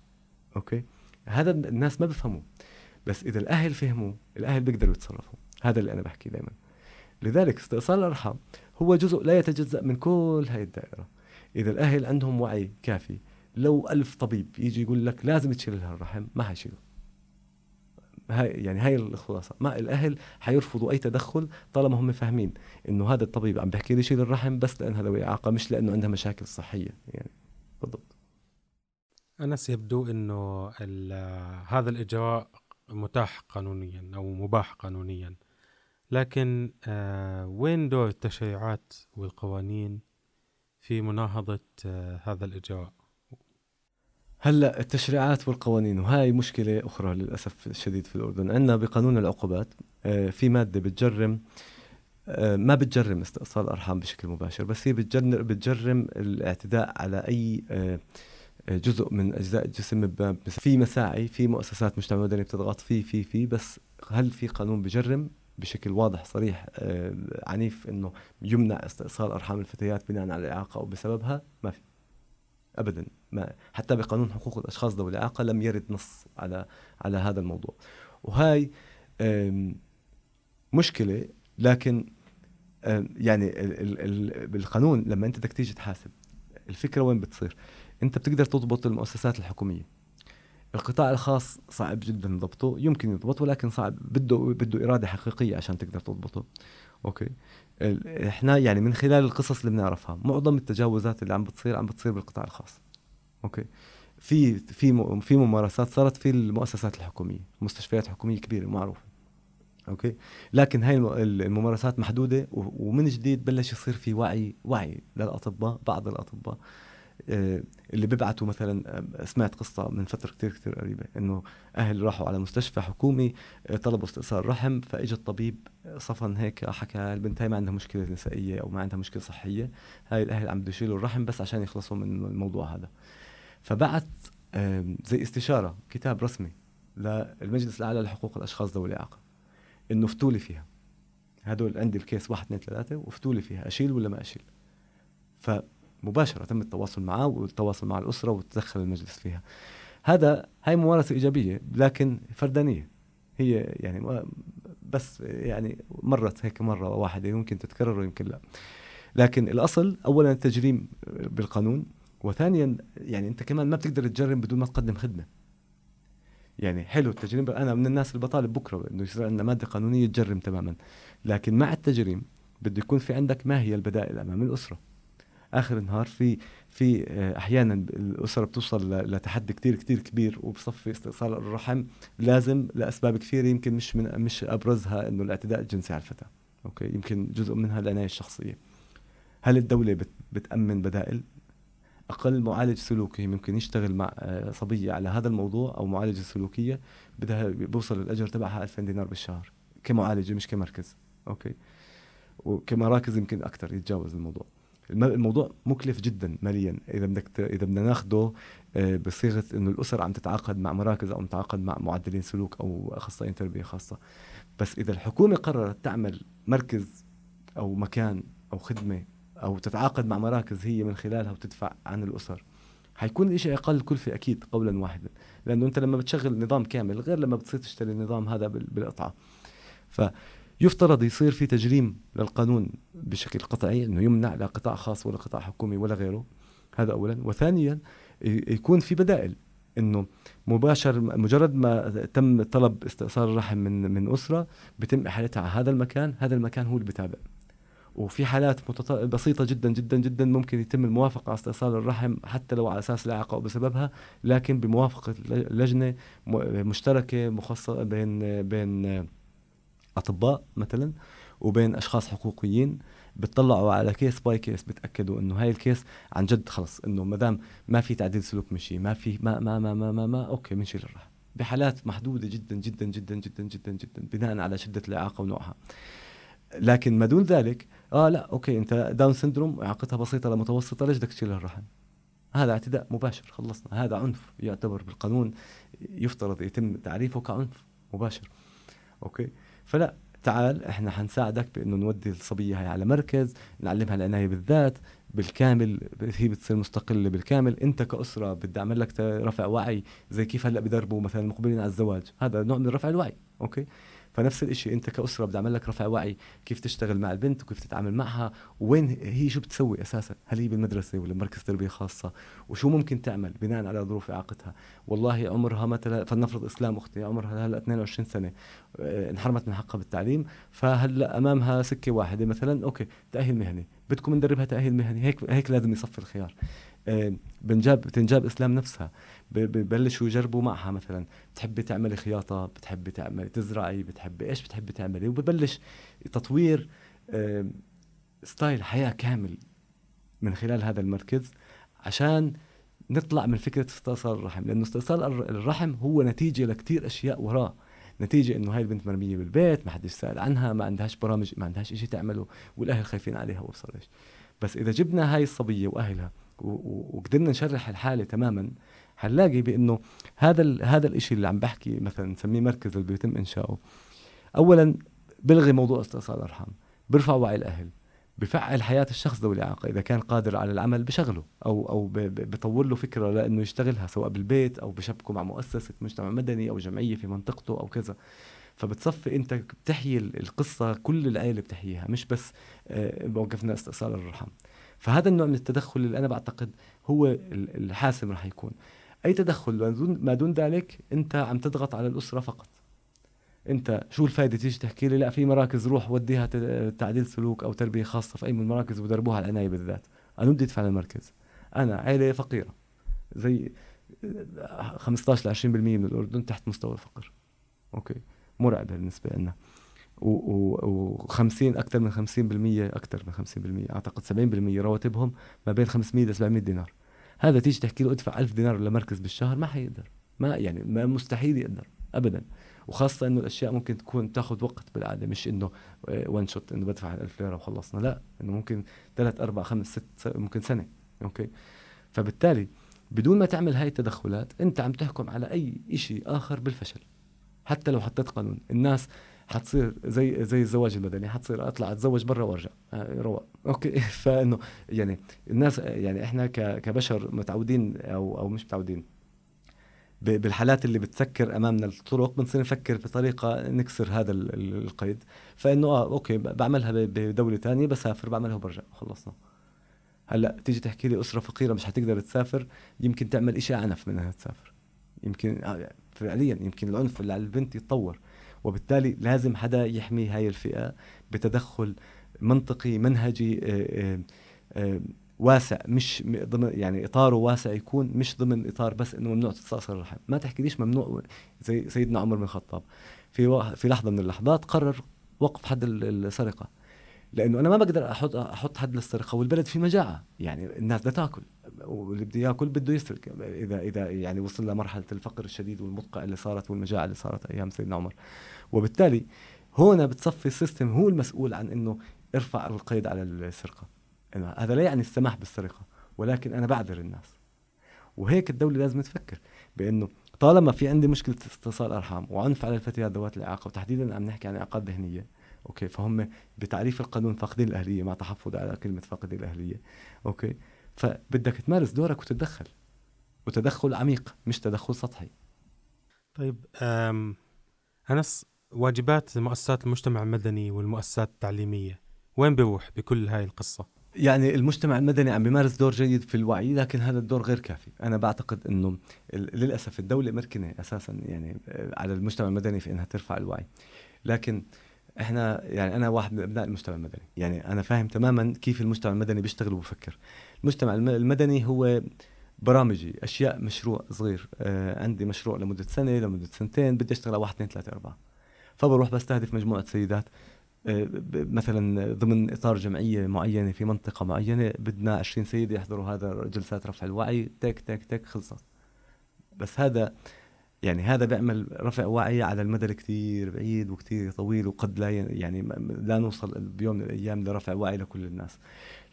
okay? هذا الناس ما بفهموا بس إذا الأهل فهموا الأهل بيقدروا يتصرفوا. هذا اللي أنا بحكيه دائما لذلك استئصال الأرحام هو جزء لا يتجزأ من كل هاي الدائرة. إذا الأهل عندهم وعي كافي لو ألف طبيب يجي يقول لك لازم تشيل الرحم ما حيشيله هاي يعني هاي الخلاصة. ما الأهل حيرفضوا أي تدخل طالما هم فاهمين إنه هذا الطبيب عم بحكي لي شيل الرحم بس لانها ذوي اعاقه مش لأنه عندها مشاكل صحية. يعني بالضبط. أنس يبدو إنه هذا الإجراء متاح قانونيا أو مباح قانونيا. لكن آه وين دور التشريعات والقوانين في مناهضة آه هذا الإجراء؟ هلا التشريعات والقوانين وهاي مشكلة أخرى للأسف الشديد في الأردن. عندنا بقانون العقوبات آه، في مادة بتجرم آه، ما بتجرم استئصال الارحام بشكل مباشر بس هي بتجرم بتجرم الاعتداء على أي آه، جزء من أجزاء الجسم في مساعي في مؤسسات مجتمع مدني بتضغط في في في بس هل في قانون بجرم بشكل واضح صريح عنيف إنه يمنع استئصال أرحام الفتيات بناء على الإعاقة أو بسببها؟ ما في. ابدا. ما حتى بقانون حقوق الأشخاص ذوي الإعاقة لم يرد نص على على هذا الموضوع. وهاي مشكلة لكن يعني بالقانون لما أنت بدك تيجي تحاسب الفكرة وين بتصير؟ أنت بتقدر تضبط المؤسسات الحكومية. القطاع الخاص صعب جدا ضبطه يمكن يضبط ولكن صعب بده بده إرادة حقيقية عشان تقدر تضبطه. okay. إحنا يعني من خلال القصص اللي بنعرفها معظم التجاوزات اللي عم بتصير عم بتصير بالقطاع الخاص. okay? في في في ممارسات صارت في المؤسسات الحكومية مستشفيات حكومية كبيرة معروفة. okay? لكن هاي الممارسات محدودة ومن جديد بلش يصير في وعي وعي للأطباء بعض الأطباء. اللي بيبعتوا مثلا آه، سمعت قصة من فترة كتير كتير قريبة إنه أهل راحوا على مستشفى حكومي آه، طلبوا استئصال رحم فاجى الطبيب صفن هيك حكى البنت هاي ما عندها مشكلة نسائية أو ما عندها مشكلة صحية هاي الأهل عم يشيلوا الرحم بس عشان يخلصوا من الموضوع هذا. فبعت زي استشارة كتاب رسمي للمجلس الأعلى لحقوق الأشخاص ذوي الإعاقة إنه افتولي فيها. هدول عندي الكيس واحد اثنين ثلاثة وافتولي فيها أشيل ولا ما أشيل؟ ف مباشرة تم التواصل معه والتواصل مع الأسرة وتدخل المجلس فيها. هذا هاي ممارسه إيجابية لكن فردانية. هي يعني بس يعني مرت هيك مرة واحدة يمكن تتكرر ويمكن لا. لكن الأصل اولا التجريم بالقانون وثانيا يعني أنت كمان ما بتقدر تجرم بدون ما تقدم خدمة. يعني حلو التجريم أنا من الناس اللي بطالب بكرة إنه يصير عندنا مادة قانونية تجرم تماما. لكن مع التجريم بده يكون في عندك ما هي البدائل أمام الأسرة. آخر النهار في في آه، أحيانا الأسرة بتوصل لتحدي كتير كتير كبير وبصفي استئصال الرحم لازم لأسباب كثيرة يمكن مش من مش أبرزها إنه الاعتداء الجنسي على الفتاه أوكي؟ يمكن جزء منها العناية الشخصية. هل الدولة بت بتأمن بدائل؟ أقل معالج سلوكي ممكن يشتغل مع آه، صبية على هذا الموضوع أو معالجة سلوكية بدها بيوصل الأجر تبعها 2000 دينار بالشهر كمعالجة مش كمركز. أوكي؟ وكمراكز يمكن أكثر يتجاوز الموضوع. الموضوع مكلف جدا ماليا. إذا بدك إذا بدنا ناخده آه، بصيغة إنه الأسر عم تتعاقد مع مراكز أو تتعاقد مع معدلين سلوك أو أخصائيين تربية خاصة. بس إذا الحكومة قررت تعمل مركز أو مكان أو خدمة أو تتعاقد مع مراكز هي من خلالها وتدفع عن الأسر حيكون الشيء أقل كلفة أكيد قولا واحدا. لأنه أنت لما بتشغل نظام كامل غير لما بتصير تشتري النظام هذا بالقطعة. فيفترض يصير في تجريم للقانون بشكل قطعي إنه يمنع لا قطاع خاص ولا قطاع حكومي ولا غيره. هذا اولا. وثانيا يكون في بدائل إنه مباشر مجرد ما تم طلب استئصال الرحم من من أسرة بتم إحالتها على هذا المكان هذا المكان هو اللي بتابع وفي حالات متط... بسيطة جدا جدا جدا ممكن يتم الموافقة على استئصال الرحم حتى لو على أساس الإعاقة أو بسببها لكن بموافقة لجنة مشتركة مخصصة بين بين أطباء مثلا وبين أشخاص حقوقيين بتطلعوا على case by case بتأكدوا إنه هاي ال case عن جد خلص إنه ما دام ما في تعديل سلوك مشي ما في ما ما ما ما ما, ما okay بنشيل الرحم بحالات محدودة جدا جدا جدا جدا جدا جدا بناء على شدة الإعاقة ونوعها. لكن ما دون ذلك آه لا okay أنت Down syndrome إعاقتها بسيطة لمتوسطه ليش بدك تشيل الرحم؟ هذا اعتداء مباشر خلصنا. هذا عنف يعتبر بالقانون يفترض يتم تعريفه كعنف مباشر. okay؟ فلا تعال إحنا حنساعدك بإنه نودي الصبية هاي على مركز نعلمها العنايه بالذات بالكامل هي بتصير مستقلة بالكامل. أنت كأسرة بدي أعمل لك رفع وعي زي كيف هلأ بدربوا مثلا مقبلين على الزواج. هذا نوع من رفع الوعي okay؟ فنفس الشيء أنت كأسرة بدي أعمل لك رفع وعي كيف تشتغل مع البنت وكيف تتعامل معها وين هي شو بتسوي أساسا؟ هل هي بالمدرسة ولا مركز تربية خاصة؟ وشو ممكن تعمل بناء على ظروف إعاقتها؟ والله عمرها مثلا فلنفرض إسلام أختي عمرها هلا 22 سنة آه انحرمت من حقها بالتعليم فهلأ أمامها سكة واحدة مثلا أوكي تأهيل مهني بدكم ندربها تأهيل مهني هيك هيك لازم يصفي الخيار. بنجاب بتنجاب إسلام نفسها. ببلشوا يجربوا معها مثلا. بتحبي تعملي خياطة بتحبي تعملي تزرعي بتحبي إيش بتحبي تعملي؟ وببلش تطوير ستايل حياة كامل من خلال هذا المركز عشان نطلع من فكرة استئصال الرحم. لأنه استئصال الرحم هو نتيجة لكثير أشياء وراه نتيجة إنه هاي البنت مرمية بالبيت ما حدش سأل عنها ما عندهاش برامج ما عندهاش إشي تعمله والأهل خايفين عليها وابصر إيش بس إذا جبنا هاي الصبية وأهلها وقدرنا نشرح الحالة تماما حنلاقي بإنه هذا هذا الشيء اللي عم بحكي مثلا نسميه مركز اللي بيتم انشاؤه اولا بلغي موضوع استئصال الأرحام بيرفع وعي الأهل بفعل حياة الشخص ذوي الإعاقة إذا كان قادر على العمل بشغله أو أو بطور له فكرة لإنه يشتغلها سواء بالبيت أو بشبكة مع مؤسسة مجتمع مدني أو جمعية في منطقته أو كذا. فبتصفي أنت بتحيي القصة كل العائله بتحييها مش بس آه، استئصال الرحم فهذا النوع من التدخل اللي أنا بعتقد هو الحاسم راح يكون. أي تدخل ما دون ذلك أنت عم تضغط على الأسرة فقط. أنت شو الفائده تيجي تحكي لي؟ لا في مراكز روح وديها تعديل سلوك أو تربية خاصة في أي من المراكز ودربوها على العناية بالذات. أنا بدي أدفع للمركز. أنا عائله فقيرة. زي 15 ل 20% من الأردن تحت مستوى الفقر. أوكي. مرعبة بالنسبة لنا. و50 أكثر من 50% أكثر من 50% أعتقد 70% رواتبهم ما بين 500 ل 700 دينار. هذا تيجي تحكي له ادفع 1000 دينار لمركز بالشهر ما حيقدر. ما يعني ما مستحيل يقدر ابدا. وخاصة إنه الأشياء ممكن تكون تاخذ وقت بالعادة مش إنه one shot إنه بدفع 1000 ليرة وخلصنا لا إنه ممكن ثلاث أربع خمس ست ممكن سنة okay؟ فبالتالي بدون ما تعمل هاي التدخلات أنت عم تحكم على أي شيء آخر بالفشل. حتى لو حطيت قانون. الناس حتصير زي زي الزواج المدني حتصير أطلع أتزوج برا وأرجع. آه، رواق okay. *laughs* فإنه يعني الناس يعني إحنا كبشر متعودين أو أو مش متعودين بالحالات اللي بتسكر أمامنا الطرق بنصير نفكر بطريقة نكسر هذا القيد. فإنه آه أوكي بعملها بدولة ثانية بسافر بعملها وبرجع. خلصنا. هلأ تيجي تحكي لي أسرة فقيرة مش حتقدر تسافر يمكن تعمل إشي عنف منها تسافر. يمكن آه، فعليا يمكن العنف اللي على البنت يتطور. وبالتالي لازم حدا يحمي هاي الفئة بتدخل منطقي منهجي آه، آه، آه، واسع. مش ضمن يعني إطاره واسع يكون مش ضمن اطار بس إنه ممنوع تستأصل الرحم. ما تحكي ليش ممنوع زي سيدنا عمر بن الخطاب. في في لحظة من اللحظات قرر وقف حد السرقة. لأنه أنا ما بقدر أحط أحط حد للسرقة والبلد في مجاعة. يعني الناس بدها تاكل واللي بده ياكل بده يسرق. اذا إذا يعني وصل لمرحلة الفقر الشديد والمدقع اللي صارت والمجاعة اللي صارت أيام سيدنا عمر. وبالتالي هنا بتصفي ال system هو المسؤول عن إنه ارفع القيد على السرقة. إنه هذا لا يعني السماح بالسرقة ولكن أنا بعذر الناس. وهيك الدولة لازم تفكر بإنه طالما في عندي مشكلة استئصال أرحام وعنف على الفتيات ذوات الإعاقة وتحديدا عم نحكي عن إعاقات ذهنية okay فهم بتعريف القانون فاقدين الأهلية مع تحفظ على كلمة فاقدين الأهلية. okay فبدك تمارس دورك وتتدخل. وتدخل عميق مش تدخل سطحي. طيب أنس واجبات مؤسسات المجتمع المدني والمؤسسات التعليمية وين بيروح بكل هاي القصة؟ يعني المجتمع المدني عم بيمارس دور جيد في الوعي لكن هذا الدور غير كافي. أنا بعتقد إنه للأسف الدولة مركنة أساسا يعني على المجتمع المدني في إنها ترفع الوعي. لكن إحنا يعني أنا واحد من أبناء المجتمع المدني. يعني أنا فاهم تماما كيف المجتمع المدني بيشتغل وبفكر. المجتمع المدني هو برامجي أشياء مشروع صغير. آه عندي مشروع لمدة سنة لمدة سنتين بدي أشتغل على واحد اثنين ثلاثة أربعة. فبروح بستهدف مجموعة سيدات. آه مثلا ضمن إطار جمعية معينة في منطقة معينة بدنا 20 سيده يحضروا هذا جلسات رفع الوعي. تك تك تك خلصت. بس هذا يعني هذا بيعمل رفع وعي على المدى الكثير بعيد وكثير طويل وقد لا يعني لا نوصل بيوم من الأيام لرفع وعي لكل الناس.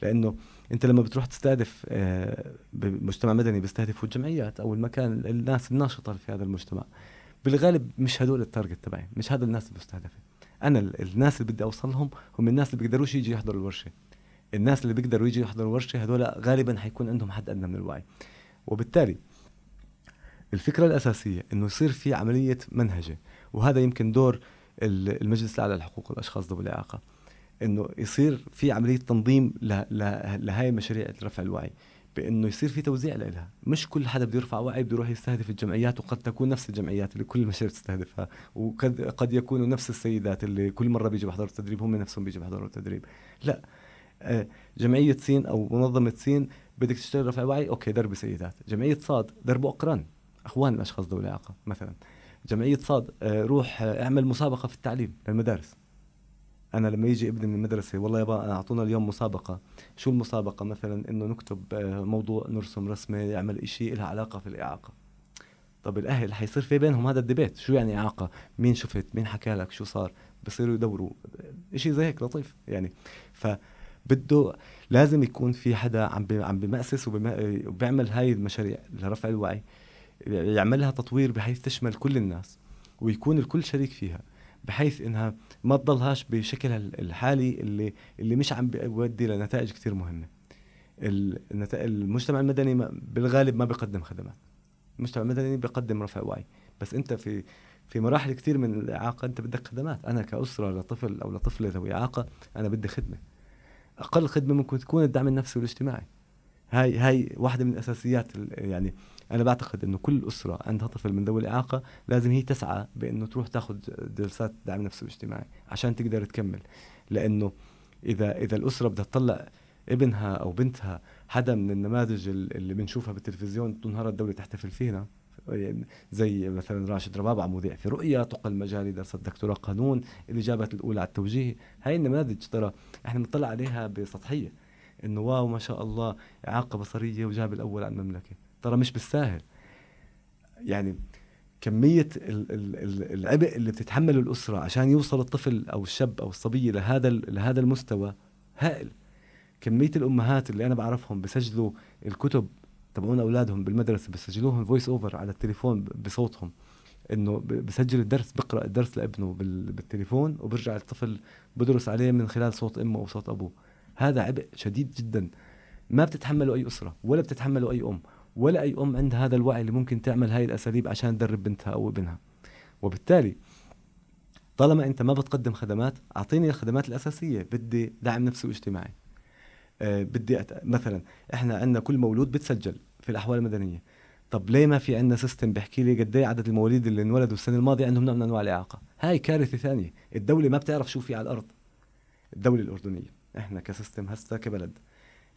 لأنه أنت لما بتروح تستهدف آه، بمجتمع مدني بيستهدفوا الجمعيات أو المكان الناس الناشطة في هذا المجتمع بالغالب مش هدول التارجت تبعي مش هذا الناس اللي بستهدفه أنا الناس اللي بدي أوصل لهم هم الناس اللي بيقدروش يجي يحضروا الورشة. الناس اللي بيقدروا يجي يحضروا الورشة هذول غالبا حيكون عندهم حد أدنى من الوعي. وبالتالي الفكرة الأساسية إنه يصير في عملية منهجة وهذا يمكن دور المجلس الأعلى لحقوق الأشخاص ذوي الإعاقة إنه يصير في عملية تنظيم لهي مشاريع رفع الوعي بإنه يصير في توزيع لها مش كل حدا بده يرفع وعي بده يروح يستهدف الجمعيات وقد تكون نفس الجمعيات اللي كل المشاريع تستهدفها وقد قد يكونوا نفس السيدات اللي كل مرة بيجوا بيحضروا التدريب هم نفسهم بيجوا بيحضروا التدريب. لا آه، جمعية سين أو منظمة سين بدك تشتغل رفع وعي أوكي درب سيدات. جمعية صاد دربوا أقران. أخوان الأشخاص ذوي الإعاقة مثلا جمعية صاد آه، روح آه، أعمل مسابقة في التعليم للمدارس. أنا لما يجي ابني من المدرسة والله يابا أعطونا اليوم مسابقة. شو المسابقة؟ مثلا إنه نكتب آه، موضوع نرسم رسمة يعمل إشي لها علاقة في الإعاقة. طب الأهل حيصير في بينهم هذا الديبيت شو يعني إعاقة؟ مين شفت؟ مين حكى لك؟ شو صار؟ بصيروا يدوروا. إشي زي هيك لطيف يعني. ف بده لازم يكون في حدا عم عم بمأسس وبيعمل هاي المشاريع لرفع الوعي. يعملها تطوير بحيث تشمل كل الناس ويكون الكل شريك فيها بحيث إنها ما تضلهاش بشكلها الحالي اللي اللي مش عم بيودي لنتائج كثير مهمة. المجتمع المدني بالغالب ما بيقدم خدمات. المجتمع المدني بيقدم رفع وعي. بس أنت في في مراحل كثير من الإعاقة أنت بدك خدمات. أنا كأسرة لطفل أو لطفلة ذوي إعاقة أنا بدي خدمة. أقل خدمة ممكن تكون الدعم النفسي والاجتماعي. هاي هاي واحدة من الأساسيات يعني أنا بعتقد إنه كل أسرة عندها طفل من ذوي الإعاقة لازم هي تسعى بإنه تروح تاخذ جلسات دعم نفسي واجتماعي عشان تقدر تكمل. لأنه إذا إذا الأسرة بدها تطلع ابنها أو بنتها حدا من النماذج اللي بنشوفها بالتلفزيون طول نهار الدولة تحتفل فينا زي مثلا راشد رباب عم مذيع في رؤيا تقل مجالي درس الدكتوراه قانون اللي جابت الأولى على التوجيه. هاي النماذج ترى إحنا بنطلع عليها بسطحية. إنه واو ما شاء الله إعاقة بصرية وجاب الأول على المملكة. ترى مش بالساهل. يعني كمية العبء اللي بتتحمله الأسرة عشان يوصل الطفل أو الشاب أو الصبية لهذا لهذا المستوى هائل. كمية الأمهات اللي أنا بعرفهم بسجلوا الكتب تبعون أولادهم بالمدرسة بسجلوهم فويس أوفر على التليفون بصوتهم إنه بسجل الدرس بقرأ الدرس لابنه بالتليفون وبرجع الطفل بدرس عليه من خلال صوت أمه أو صوت أبوه. هذا عبء شديد جدا. ما بتتحمله أي أسرة ولا بتتحمله أي أم. ولا أي أم عندها هذا الوعي اللي ممكن تعمل هاي الأساليب عشان تدرب بنتها أو ابنها. وبالتالي طالما أنت ما بتقدم خدمات أعطيني الخدمات الأساسية. بدي دعم نفسي واجتماعي. أه بدي أت... مثلا إحنا عندنا كل مولود بتسجل في الأحوال المدنية. طب ليه ما في عندنا system بيحكي لي قد إيه عدد المواليد اللي انولدوا السنة الماضية عندهم نوع من أنواع الإعاقة؟ هاي كارثة ثانية. الدولة ما بتعرف شو في على الأرض. الدولة الأردنية. إحنا كسيستم هسه كبلد.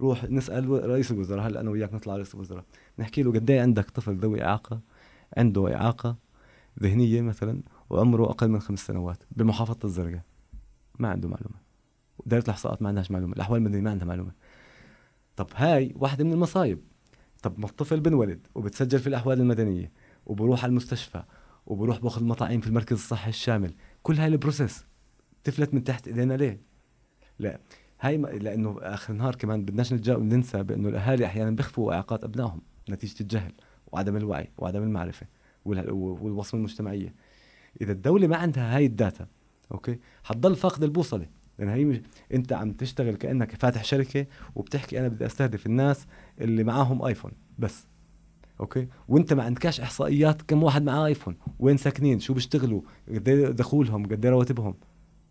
روح نسأل رئيس الوزراء هلأ أنا وياك نطلع رئيس الوزراء. نحكي له قد إيه عندك طفل ذوي إعاقة عنده إعاقة ذهنية مثلا وعمره أقل من خمس سنوات بمحافظة الزرقاء. ما عنده معلومة. دائره الإحصاءات ما عندهاش معلومة. الأحوال المدنية ما عندها معلومة. طب هاي واحدة من المصايب. طب ما الطفل بنولد وبتسجل في الأحوال المدنية وبروح على المستشفى وبروح باخذ مطاعيم في المركز الصحي الشامل كل هاي ال process تفلت من تحت إيدينا ليه؟ لا. هاي ما لأنه آخر النهار كمان بدناش ننسى بأنه الأهالي أحيانا بيخفوا إعاقات أبنائهم نتيجة الجهل وعدم الوعي وعدم المعرفة والوصمة المجتمعية. إذا الدولة ما عندها هاي ال data okay؟ حتضل فاقد البوصلة. لأن هي مش أنت عم تشتغل كأنك فاتح شركة وبتحكي أنا بدي أستهدف الناس اللي معاهم آيفون بس okay؟ وأنت ما عندكش إحصائيات كم واحد معاه آيفون. وين ساكنين؟ شو بيشتغلوا؟ قد إيه دخولهم؟ قد إيه رواتبهم؟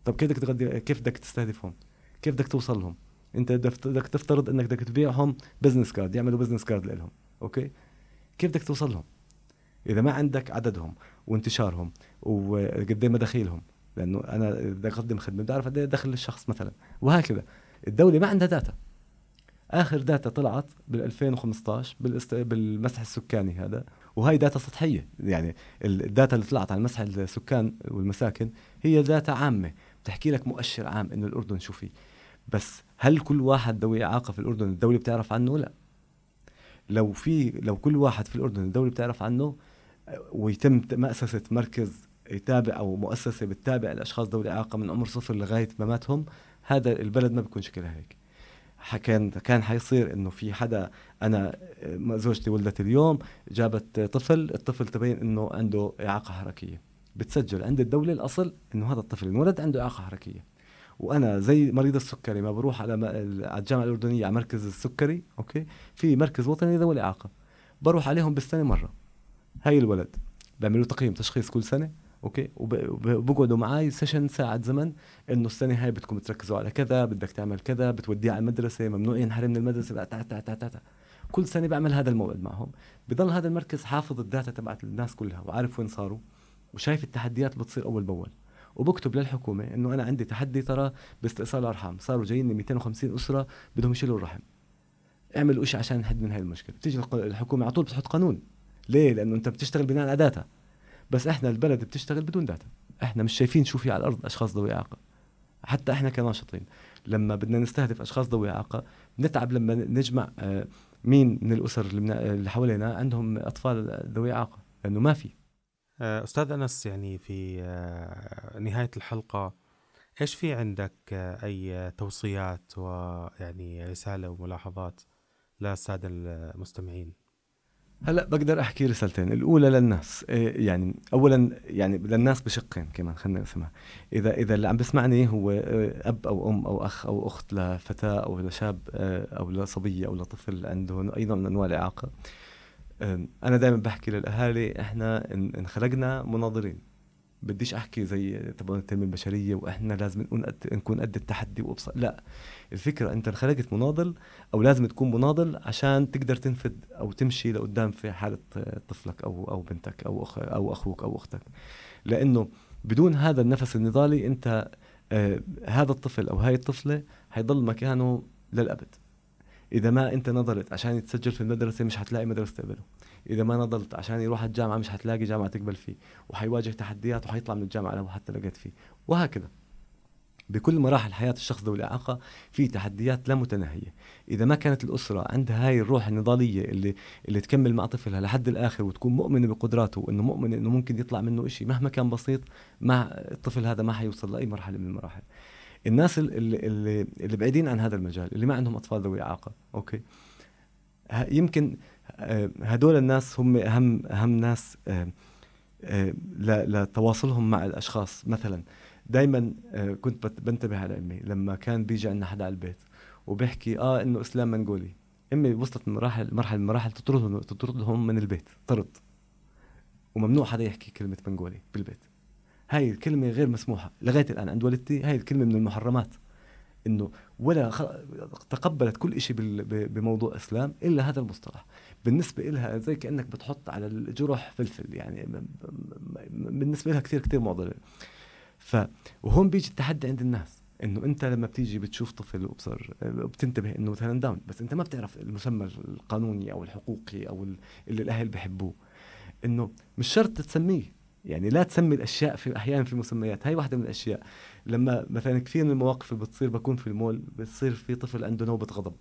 طب كيف بدك كيف بدك تستهدفهم؟ كيف بدك توصل لهم؟ انت بدك تفترض انك بدك تبيعهم business card يعملوا business card لهم okay؟ كيف بدك توصل لهم؟ إذا ما عندك عددهم وانتشارهم وقد مداخيلهم لأنه أنا بدي أقدم خدمة بدي أعرف قد دخل الشخص مثلا وهكذا. الدولة ما عندها data آخر data طلعت بال 2015 بالاست... بالمسح السكاني هذا وهي data سطحية. يعني ال data اللي طلعت عن مسح السكان والمساكن هي data عامة. بتحكي لك مؤشر عام إنه الأردن شو فيه. بس هل كل واحد ذوي إعاقة في الأردن الدولة بتعرف عنه؟ لا. لو في لو كل واحد في الأردن الدولة بتعرف عنه ويتم مؤسسه مركز يتابع أو مؤسسة بتتابع الأشخاص ذوي الاعاقه من عمر صفر لغاية مماتهم هذا البلد ما بيكون شكلها هيك. كان كان حيصير إنه في حدا أنا زوجتي ولدت اليوم جابت طفل الطفل تبين إنه عنده إعاقة حركية. بتسجل عند الدولة الأصل إنه هذا الطفل انولد عنده إعاقة حركية. وأنا زي مريض السكري ما بروح على على الجامعة الأردنية على مركز السكري okay؟ في مركز وطني ذوي الإعاقة. بروح عليهم بالسنة مرة. هاي الولد. بيعملوا تقييم تشخيص كل سنة okay؟ وبقعدوا معي session ساعة زمن إنه السنة هاي بدكم تركزوا على كذا بدك تعمل كذا بتوديه على المدرسة ممنوع ينحرم من المدرسة تا تا تا تا تا. كل سنة بعمل هذا الموعد معهم. بضل هذا المركز حافظ ال data تبعت الناس كلها وعارف وين صاروا. وشايف التحديات بتصير أول بأول. وبكتب للحكومة إنه أنا عندي تحدي ترى باستئصال الارحام صاروا جايين 250 أسرة بدهم يشيلوا الرحم. اعملوا شيء عشان نحد من هاي المشكلة. بتيجي الحكومة على طول بتحط قانون. ليه؟ لأنه أنت بتشتغل بناء على data بس إحنا البلد بتشتغل بدون data إحنا مش شايفين شو في على الأرض أشخاص ذوي إعاقة. حتى إحنا كناشطين لما بدنا نستهدف أشخاص ذوي إعاقة بنتعب لما نجمع آه، مين من الأسر اللي حوالينا عندهم أطفال ذوي إعاقة لأنه ما في. آه، أستاذ أنس يعني في آه، نهاية الحلقة إيش في عندك أي توصيات ويعني رسالة وملاحظات للسادة المستمعين؟ هلا بقدر أحكي رسالتين. الأولى للناس يعني اولا يعني للناس بشقين كمان خلينا نقسمها إذا إذا اللي عم بسمعني هو أب أو أم أو أخ أو أخت لفتاة أو لشاب أو لصبية أو لطفل عنده أي نوع من أنواع الإعاقة. أنا دائما بحكي للأهالي إحنا انخلقنا مناضلين بديش أحكي زي تبع التنمية البشرية وإحنا لازم نكون قد نكون قد التحدي وابصر لا الفكرة أنت انخلقت مناضل أو لازم تكون مناضل عشان تقدر تنفذ أو تمشي لقدام في حالة طفلك أو أو بنتك أو أخ أو أخوك أو أختك. لأنه بدون هذا النفس النضالي أنت آه هذا الطفل أو هاي الطفلة حيضل مكانه للأبد. إذا ما أنت نضلت عشان يتسجل في المدرسة مش حتلاقي مدرسة تقبله. إذا ما نضلت عشان يروح الجامعة مش حتلاقي جامعة تقبل فيه. وحيواجه تحديات وحيطلع من الجامعة لو حتى لقيت فيه. وهكذا. بكل مراحل حياة الشخص ذوي الإعاقة في تحديات لا متناهية. إذا ما كانت الأسرة عندها هاي الروح النضالية اللي اللي تكمل مع طفلها لحد الآخر وتكون مؤمنة بقدراته وإنه مؤمنة إنه ممكن يطلع منه إشي مهما كان بسيط مع الطفل هذا ما حيوصل لأي مرحلة من المراحل. الناس اللي, اللي, اللي بعيدين عن هذا المجال اللي ما عندهم أطفال ذوي إعاقة. أوكي؟ يمكن آه، هدول الناس هم أهم أهم ناس آه، آه، لتواصلهم مع الأشخاص. مثلا دائما كنت بنتبه على أمي. لما كان بيجي عندنا حدا على البيت وبيحكي آه إنه إسلام منغولي. أمي وصلت مراحل مرحلة من مراحل تطردهم تطردهم من البيت طرد وممنوع حدا يحكي كلمة منغولي بالبيت. هاي الكلمة غير مسموحة. لغاية الآن عند والدتي هاي الكلمة من المحرمات. إنه ولا تقبلت كل شيء بموضوع إسلام إلا هذا المصطلح. بالنسبة لها زي كأنك بتحط على الجرح فلفل يعني بالنسبة لها كثير كثير معضلة. ف وهون بيجي التحدي عند الناس. إنه أنت لما بتيجي بتشوف طفل وبصر بتنتبه إنه مثلا داون بس أنت ما بتعرف المسمى القانوني أو الحقوقي أو اللي الأهل بحبوه إنه مش شرط تسميه. يعني لا تسمي الأشياء في أحيانا في مسميات هاي واحدة من الأشياء. لما مثلا كثير من المواقف اللي بتصير بكون في المول بتصير في طفل عنده نوبة غضب.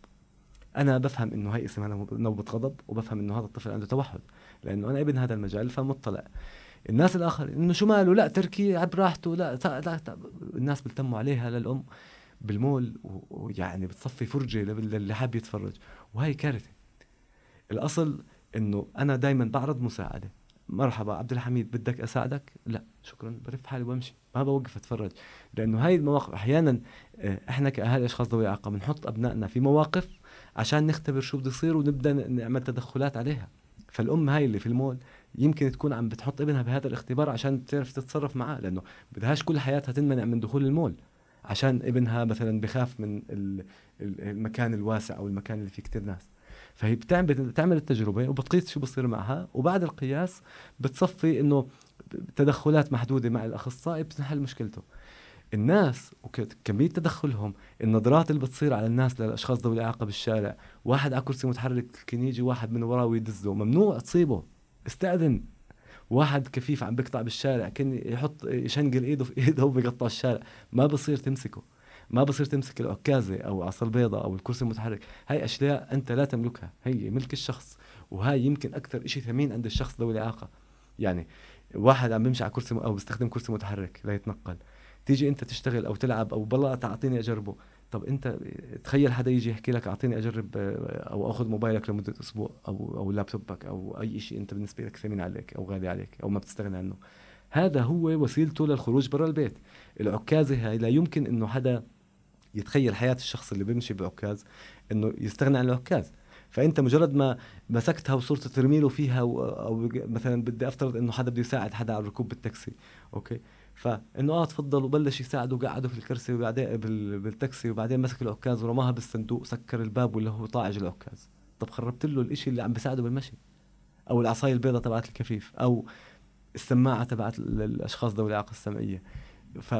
أنا بفهم إنه هاي اسمها نوبة غضب وبفهم إنه هذا الطفل عنده توحد لأنه أنا ابن هذا المجال فمطلع. الناس الآخر إنه شو ماله؟ لا تركي براحته لا, لا, لا الناس بيلتموا عليها للأم بالمول ويعني بتصفي فرجة للي حاب يتفرج. وهي كارثة. الأصل إنه أنا دائما بعرض مساعدة. مرحبا عبد الحميد بدك أساعدك؟ لا شكرا برف حالي وامشي ما بوقف أتفرج لأنه هاي المواقف أحيانا آه، إحنا كأهالي أشخاص ذوي أعاقة بنحط أبنائنا في مواقف عشان نختبر شو بده يصير ونبدأ نعمل تدخلات عليها. فالأم هاي اللي في المول يمكن تكون عم بتحط ابنها بهذا الاختبار عشان تعرف تتصرف معاه لأنه بدهاش كل حياتها تنمنع من دخول المول. عشان ابنها مثلا بخاف من المكان الواسع أو المكان اللي فيه كتير ناس. فهي بتعمل بتعمل التجربة وبتقيس شو بصير معها. وبعد القياس بتصفي إنه تدخلات محدودة مع الأخصائي بتنحل مشكلته. الناس وكمية تدخلهم النظرات اللي بتصير على الناس للأشخاص ذوي الإعاقة بالشارع. واحد على كرسي متحرك كان يجي واحد من وراه ويدزه ممنوع تصيبه. استأذن. واحد كفيف عم بيقطع بالشارع كان يحط يشنقل إيده في إيده وبيقطع الشارع. ما بصير تمسكه. ما بصير تمسك العكازة أو عصا البيضة أو الكرسي المتحرك. هاي أشياء أنت لا تملكها. هي ملك الشخص وهاي يمكن أكثر شيء ثمين عند الشخص ذوي الإعاقة. يعني واحد عم بيمشي على كرسي أو بيستخدم كرسي متحرك ليتنقل. تيجي أنت تشتغل أو تلعب أو بالله تعطيني أجربه. طب أنت تخيل حدا يجي يحكي لك أعطيني أجرب أو أخذ موبايلك لمدة أسبوع أو أو لابتوبك أو أي شيء أنت بالنسبة لك ثمين عليك أو غالي عليك أو ما بتستغنى عنه. هذا هو وسيلته للخروج برا البيت. العكازة هاي لا يمكن إنه حدا يتخيل حياة الشخص اللي بيمشي بعكاز إنه يستغنى عن العكاز فأنت مجرد ما مسكتها وصرت ترمي له فيها أو مثلا بدي أفترض إنه حدا بده يساعد حدا على الركوب بالتاكسي okay؟ فإنه آه تفضل وبلش يساعده وقعده في الكرسي وبعدين بالتاكسي وبعدين مسك العكاز ورماها بالصندوق سكر الباب ولا هو طعج العكاز طب خربت له الإشي اللي عم بيساعده بالمشي؟ أو العصاية البيضاء تبعت الكفيف أو السماعة تبعت الأشخاص ذوي الإعاقة السمعية. ف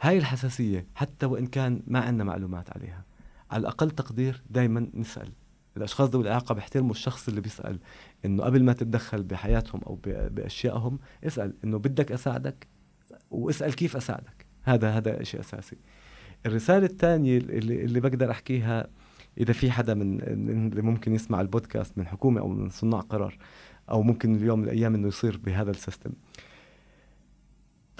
هاي الحساسية حتى وإن كان ما عندنا معلومات عليها. على الأقل تقدير دائما نسأل. الأشخاص ذوي الإعاقة بيحترموا الشخص اللي بيسأل. إنه قبل ما تتدخل بحياتهم أو بأشيائهم اسأل. إنه بدك أساعدك واسأل كيف أساعدك. هذا هذا شيء أساسي. الرسالة الثانية اللي, اللي بقدر أحكيها إذا في حدا من اللي ممكن يسمع البودكاست من حكومة أو من صناع قرار أو ممكن اليوم من الأيام إنه يصير بهذا السيستم.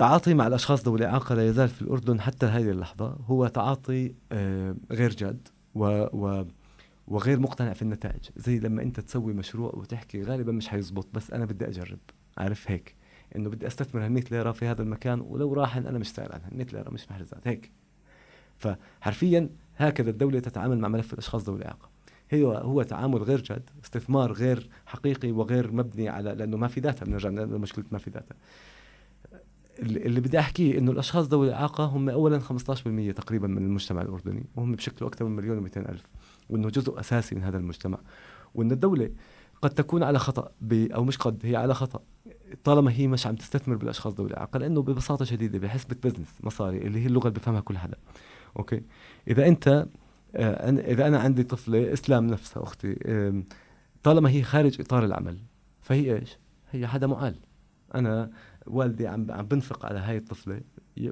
تعاطي مع الأشخاص ذوي الإعاقة لا يزال في الأردن حتى هذه اللحظة. هو تعاطي آه، غير جاد و, و وغير مقتنع في النتائج. زي لما أنت تسوي مشروع وتحكي غالبا مش حيزبط بس أنا بدي أجرب. عارف؟ هيك. إنه بدي أستثمر هال 100 ليرة في هذا المكان ولو راح أنا مش سائل عنها. 100 ليرة مش محرزات هيك. فحرفيا هكذا الدولة تتعامل مع ملف الأشخاص ذوي الإعاقة. هو هو تعامل غير جاد استثمار غير حقيقي وغير مبني على لأنه ما في data بنرجع لمشكلة ما في data اللي بدي أحكيه إنه الأشخاص ذوي الإعاقة هم اولا 15% تقريبا من المجتمع الأردني وهم بشكلوا أكثر من مليون و ألف وإنه جزء أساسي من هذا المجتمع. وإن الدولة قد تكون على خطأ أو مش قد هي على خطأ طالما هي مش عم تستثمر بالأشخاص ذوي الإعاقة لأنه ببساطة شديدة بحسبه business مصاري اللي هي اللغة اللي بفهمها كل حدا. okay؟ إذا أنت آه إذا أنا عندي طفلة إسلام نفسها أختي طالما هي خارج إطار العمل فهي إيش؟ هي حدا معال أنا والدي عم عم بنفق على هاي الطفلة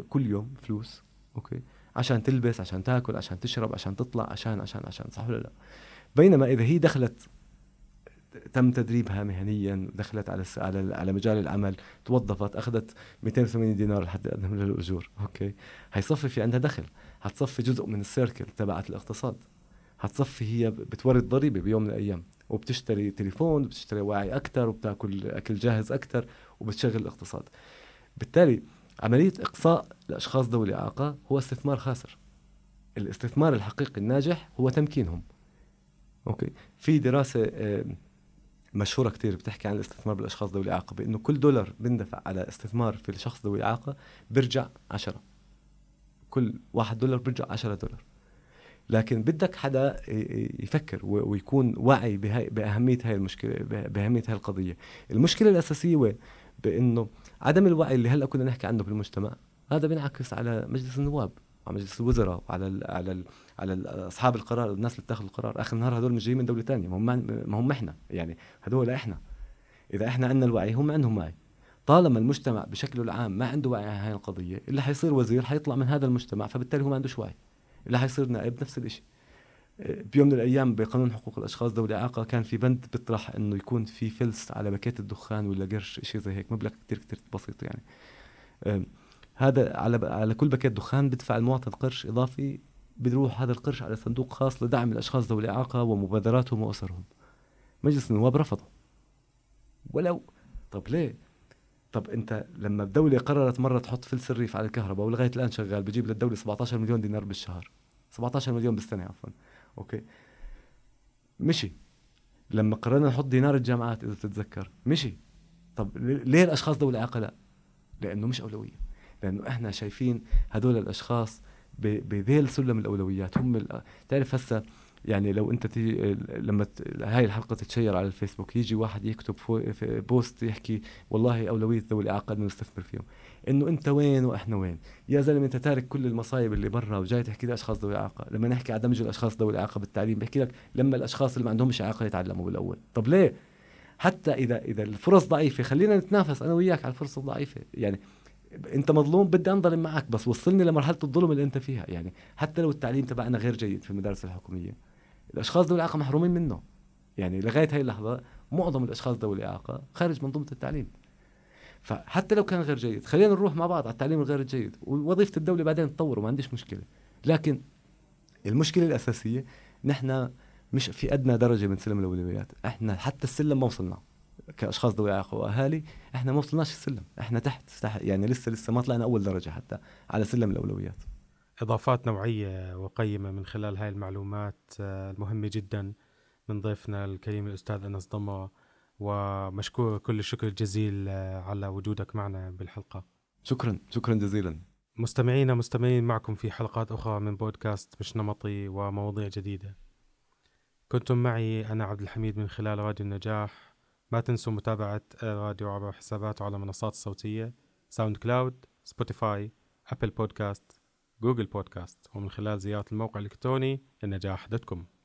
كل يوم فلوس okay؟ عشان تلبس عشان تاكل عشان تشرب عشان تطلع عشان عشان عشان صح ولا لا؟ بينما إذا هي دخلت تم تدريبها مهنيا دخلت على على على مجال العمل توظفت أخذت 280 دينار لحتى تقدم لها الأجور okay؟ هيصفي في عندها دخل. هتصفي جزء من ال circle تبعت الاقتصاد. هتصفي هي بتورد ضريبه بيوم من الأيام. وبتشتري تليفون وبتشتري أواعي أكثر وبتأكل أكل جاهز أكثر وبتشغل الاقتصاد. بالتالي عملية إقصاء الأشخاص ذوي الإعاقة هو استثمار خاسر. الاستثمار الحقيقي الناجح هو تمكينهم. أوكي. في دراسة آه، مشهورة كتير بتحكي عن الاستثمار بالأشخاص ذوي الإعاقة بأنه كل دولار بندفع على استثمار في الشخص ذوي الإعاقة بيرجع عشرة. كل واحد دولار بيرجع عشرة دولار. لكن بدك حدا يفكر ويكون واعي بأهمية هاي المشكلة بأهمية هاي القضية. المشكلة الأساسية وين؟ بإنه عدم الوعي اللي هلأ كنا نحكي عنه بالمجتمع هذا بينعكس على مجلس النواب على مجلس الوزراء وعلى ال على ال على ال أصحاب القرار الناس اللي بتاخذ القرار. آخر النهار هدول مش جايين من دولة ثانية ما هم إحنا يعني هدول إحنا. إذا إحنا عندنا الوعي هم عندهم وعي. طالما المجتمع بشكله العام ما عنده وعي على هاي القضية اللي حيصير وزير حيطلع من هذا المجتمع فبالتالي هو ما عندوش وعي. اللي حيصير نائب نفس الشيء بيوم من الأيام بقانون حقوق الأشخاص ذوي الاعاقه كان في بند بيطرح إنه يكون في فلس على باكيت الدخان ولا قرش شيء زي هيك. مبلغ كثير كثير بسيط يعني. هذا على على كل باكيت دخان بدفع المواطن قرش إضافي بيروح هذا القرش على صندوق خاص لدعم الأشخاص ذوي الاعاقه ومبادراتهم وأسرهم. مجلس النواب رفضه. ولو. طب ليه؟ طب انت لما الدولة قررت مرة تحط فلس الريف على الكهرباء ولغاية الآن شغال بجيب للدولة 17 مليون دينار بالشهر. 17 مليون بالسنة عفوا. okay. ماشي. لما قررنا نحط دينار الجامعات إذا تتذكر. ماشي. طب ليه الأشخاص ذوي الاعاقه لا لأنه مش أولوية. لأنه إحنا شايفين هدول الأشخاص بذيل سلم الأولويات. هم تعرف هسه يعني لو انت تيجي لما هاي الحلقة تتشير على الفيسبوك يجي واحد يكتب post يحكي والله أولوية ذوي الاعاقه نستثمر فيهم. إنه أنت وين وإحنا وين؟ يا زلمة أنت تارك كل المصايب اللي برا وجاي تحكي لي أشخاص ذوي إعاقة. لما نحكي على دمج الأشخاص ذوي الإعاقة بالتعليم بحكي لك لما الأشخاص اللي ما عندهمش إعاقة يتعلموا بالأول. طب ليه؟ حتى اذا إذا الفرص ضعيفة خلينا نتنافس أنا وياك على الفرص الضعيفة. يعني أنت مظلوم بدي أنظلم معك بس وصلني لمرحلة الظلم اللي أنت فيها. يعني حتى لو التعليم تبعنا غير جيد في المدارس الحكومية الأشخاص ذوي الإعاقة محرومين منه. يعني لغاية هاي اللحظة معظم الأشخاص ذوي الإعاقة خارج منظومة التعليم. فحتى لو كان غير جيد خلينا نروح مع بعض على التعليم الغير الجيد ووظيفة الدولة بعدين تطور وما عنديش مشكلة. لكن المشكلة الأساسية نحن مش في أدنى درجة من سلم الأولويات. إحنا حتى السلم ما وصلنا كأشخاص ذوي إعاقة وأهالي إحنا ما وصلناش السلم. إحنا تحت يعني لسه لسه ما طلعنا أول درجة حتى على سلم الأولويات. إضافات نوعية وقيمة من خلال هاي المعلومات آه، المهمة جدا من ضيفنا الكريم الأستاذ أنس ضمة. ومشكور كل الشكر الجزيل آه، على وجودك معنا بالحلقة. شكرا شكرا جزيلا. مستمعينا مستمرين معكم في حلقات أخرى من بودكاست مش نمطي ومواضيع جديدة. كنتم معي أنا عبد الحميد من خلال راديو النجاح. ما تنسوا متابعة الراديو عبر حساباته على منصات الصوتية SoundCloud Spotify Apple Podcast. Google Podcast ومن خلال زيارة الموقع الإلكتروني النجاح dot com.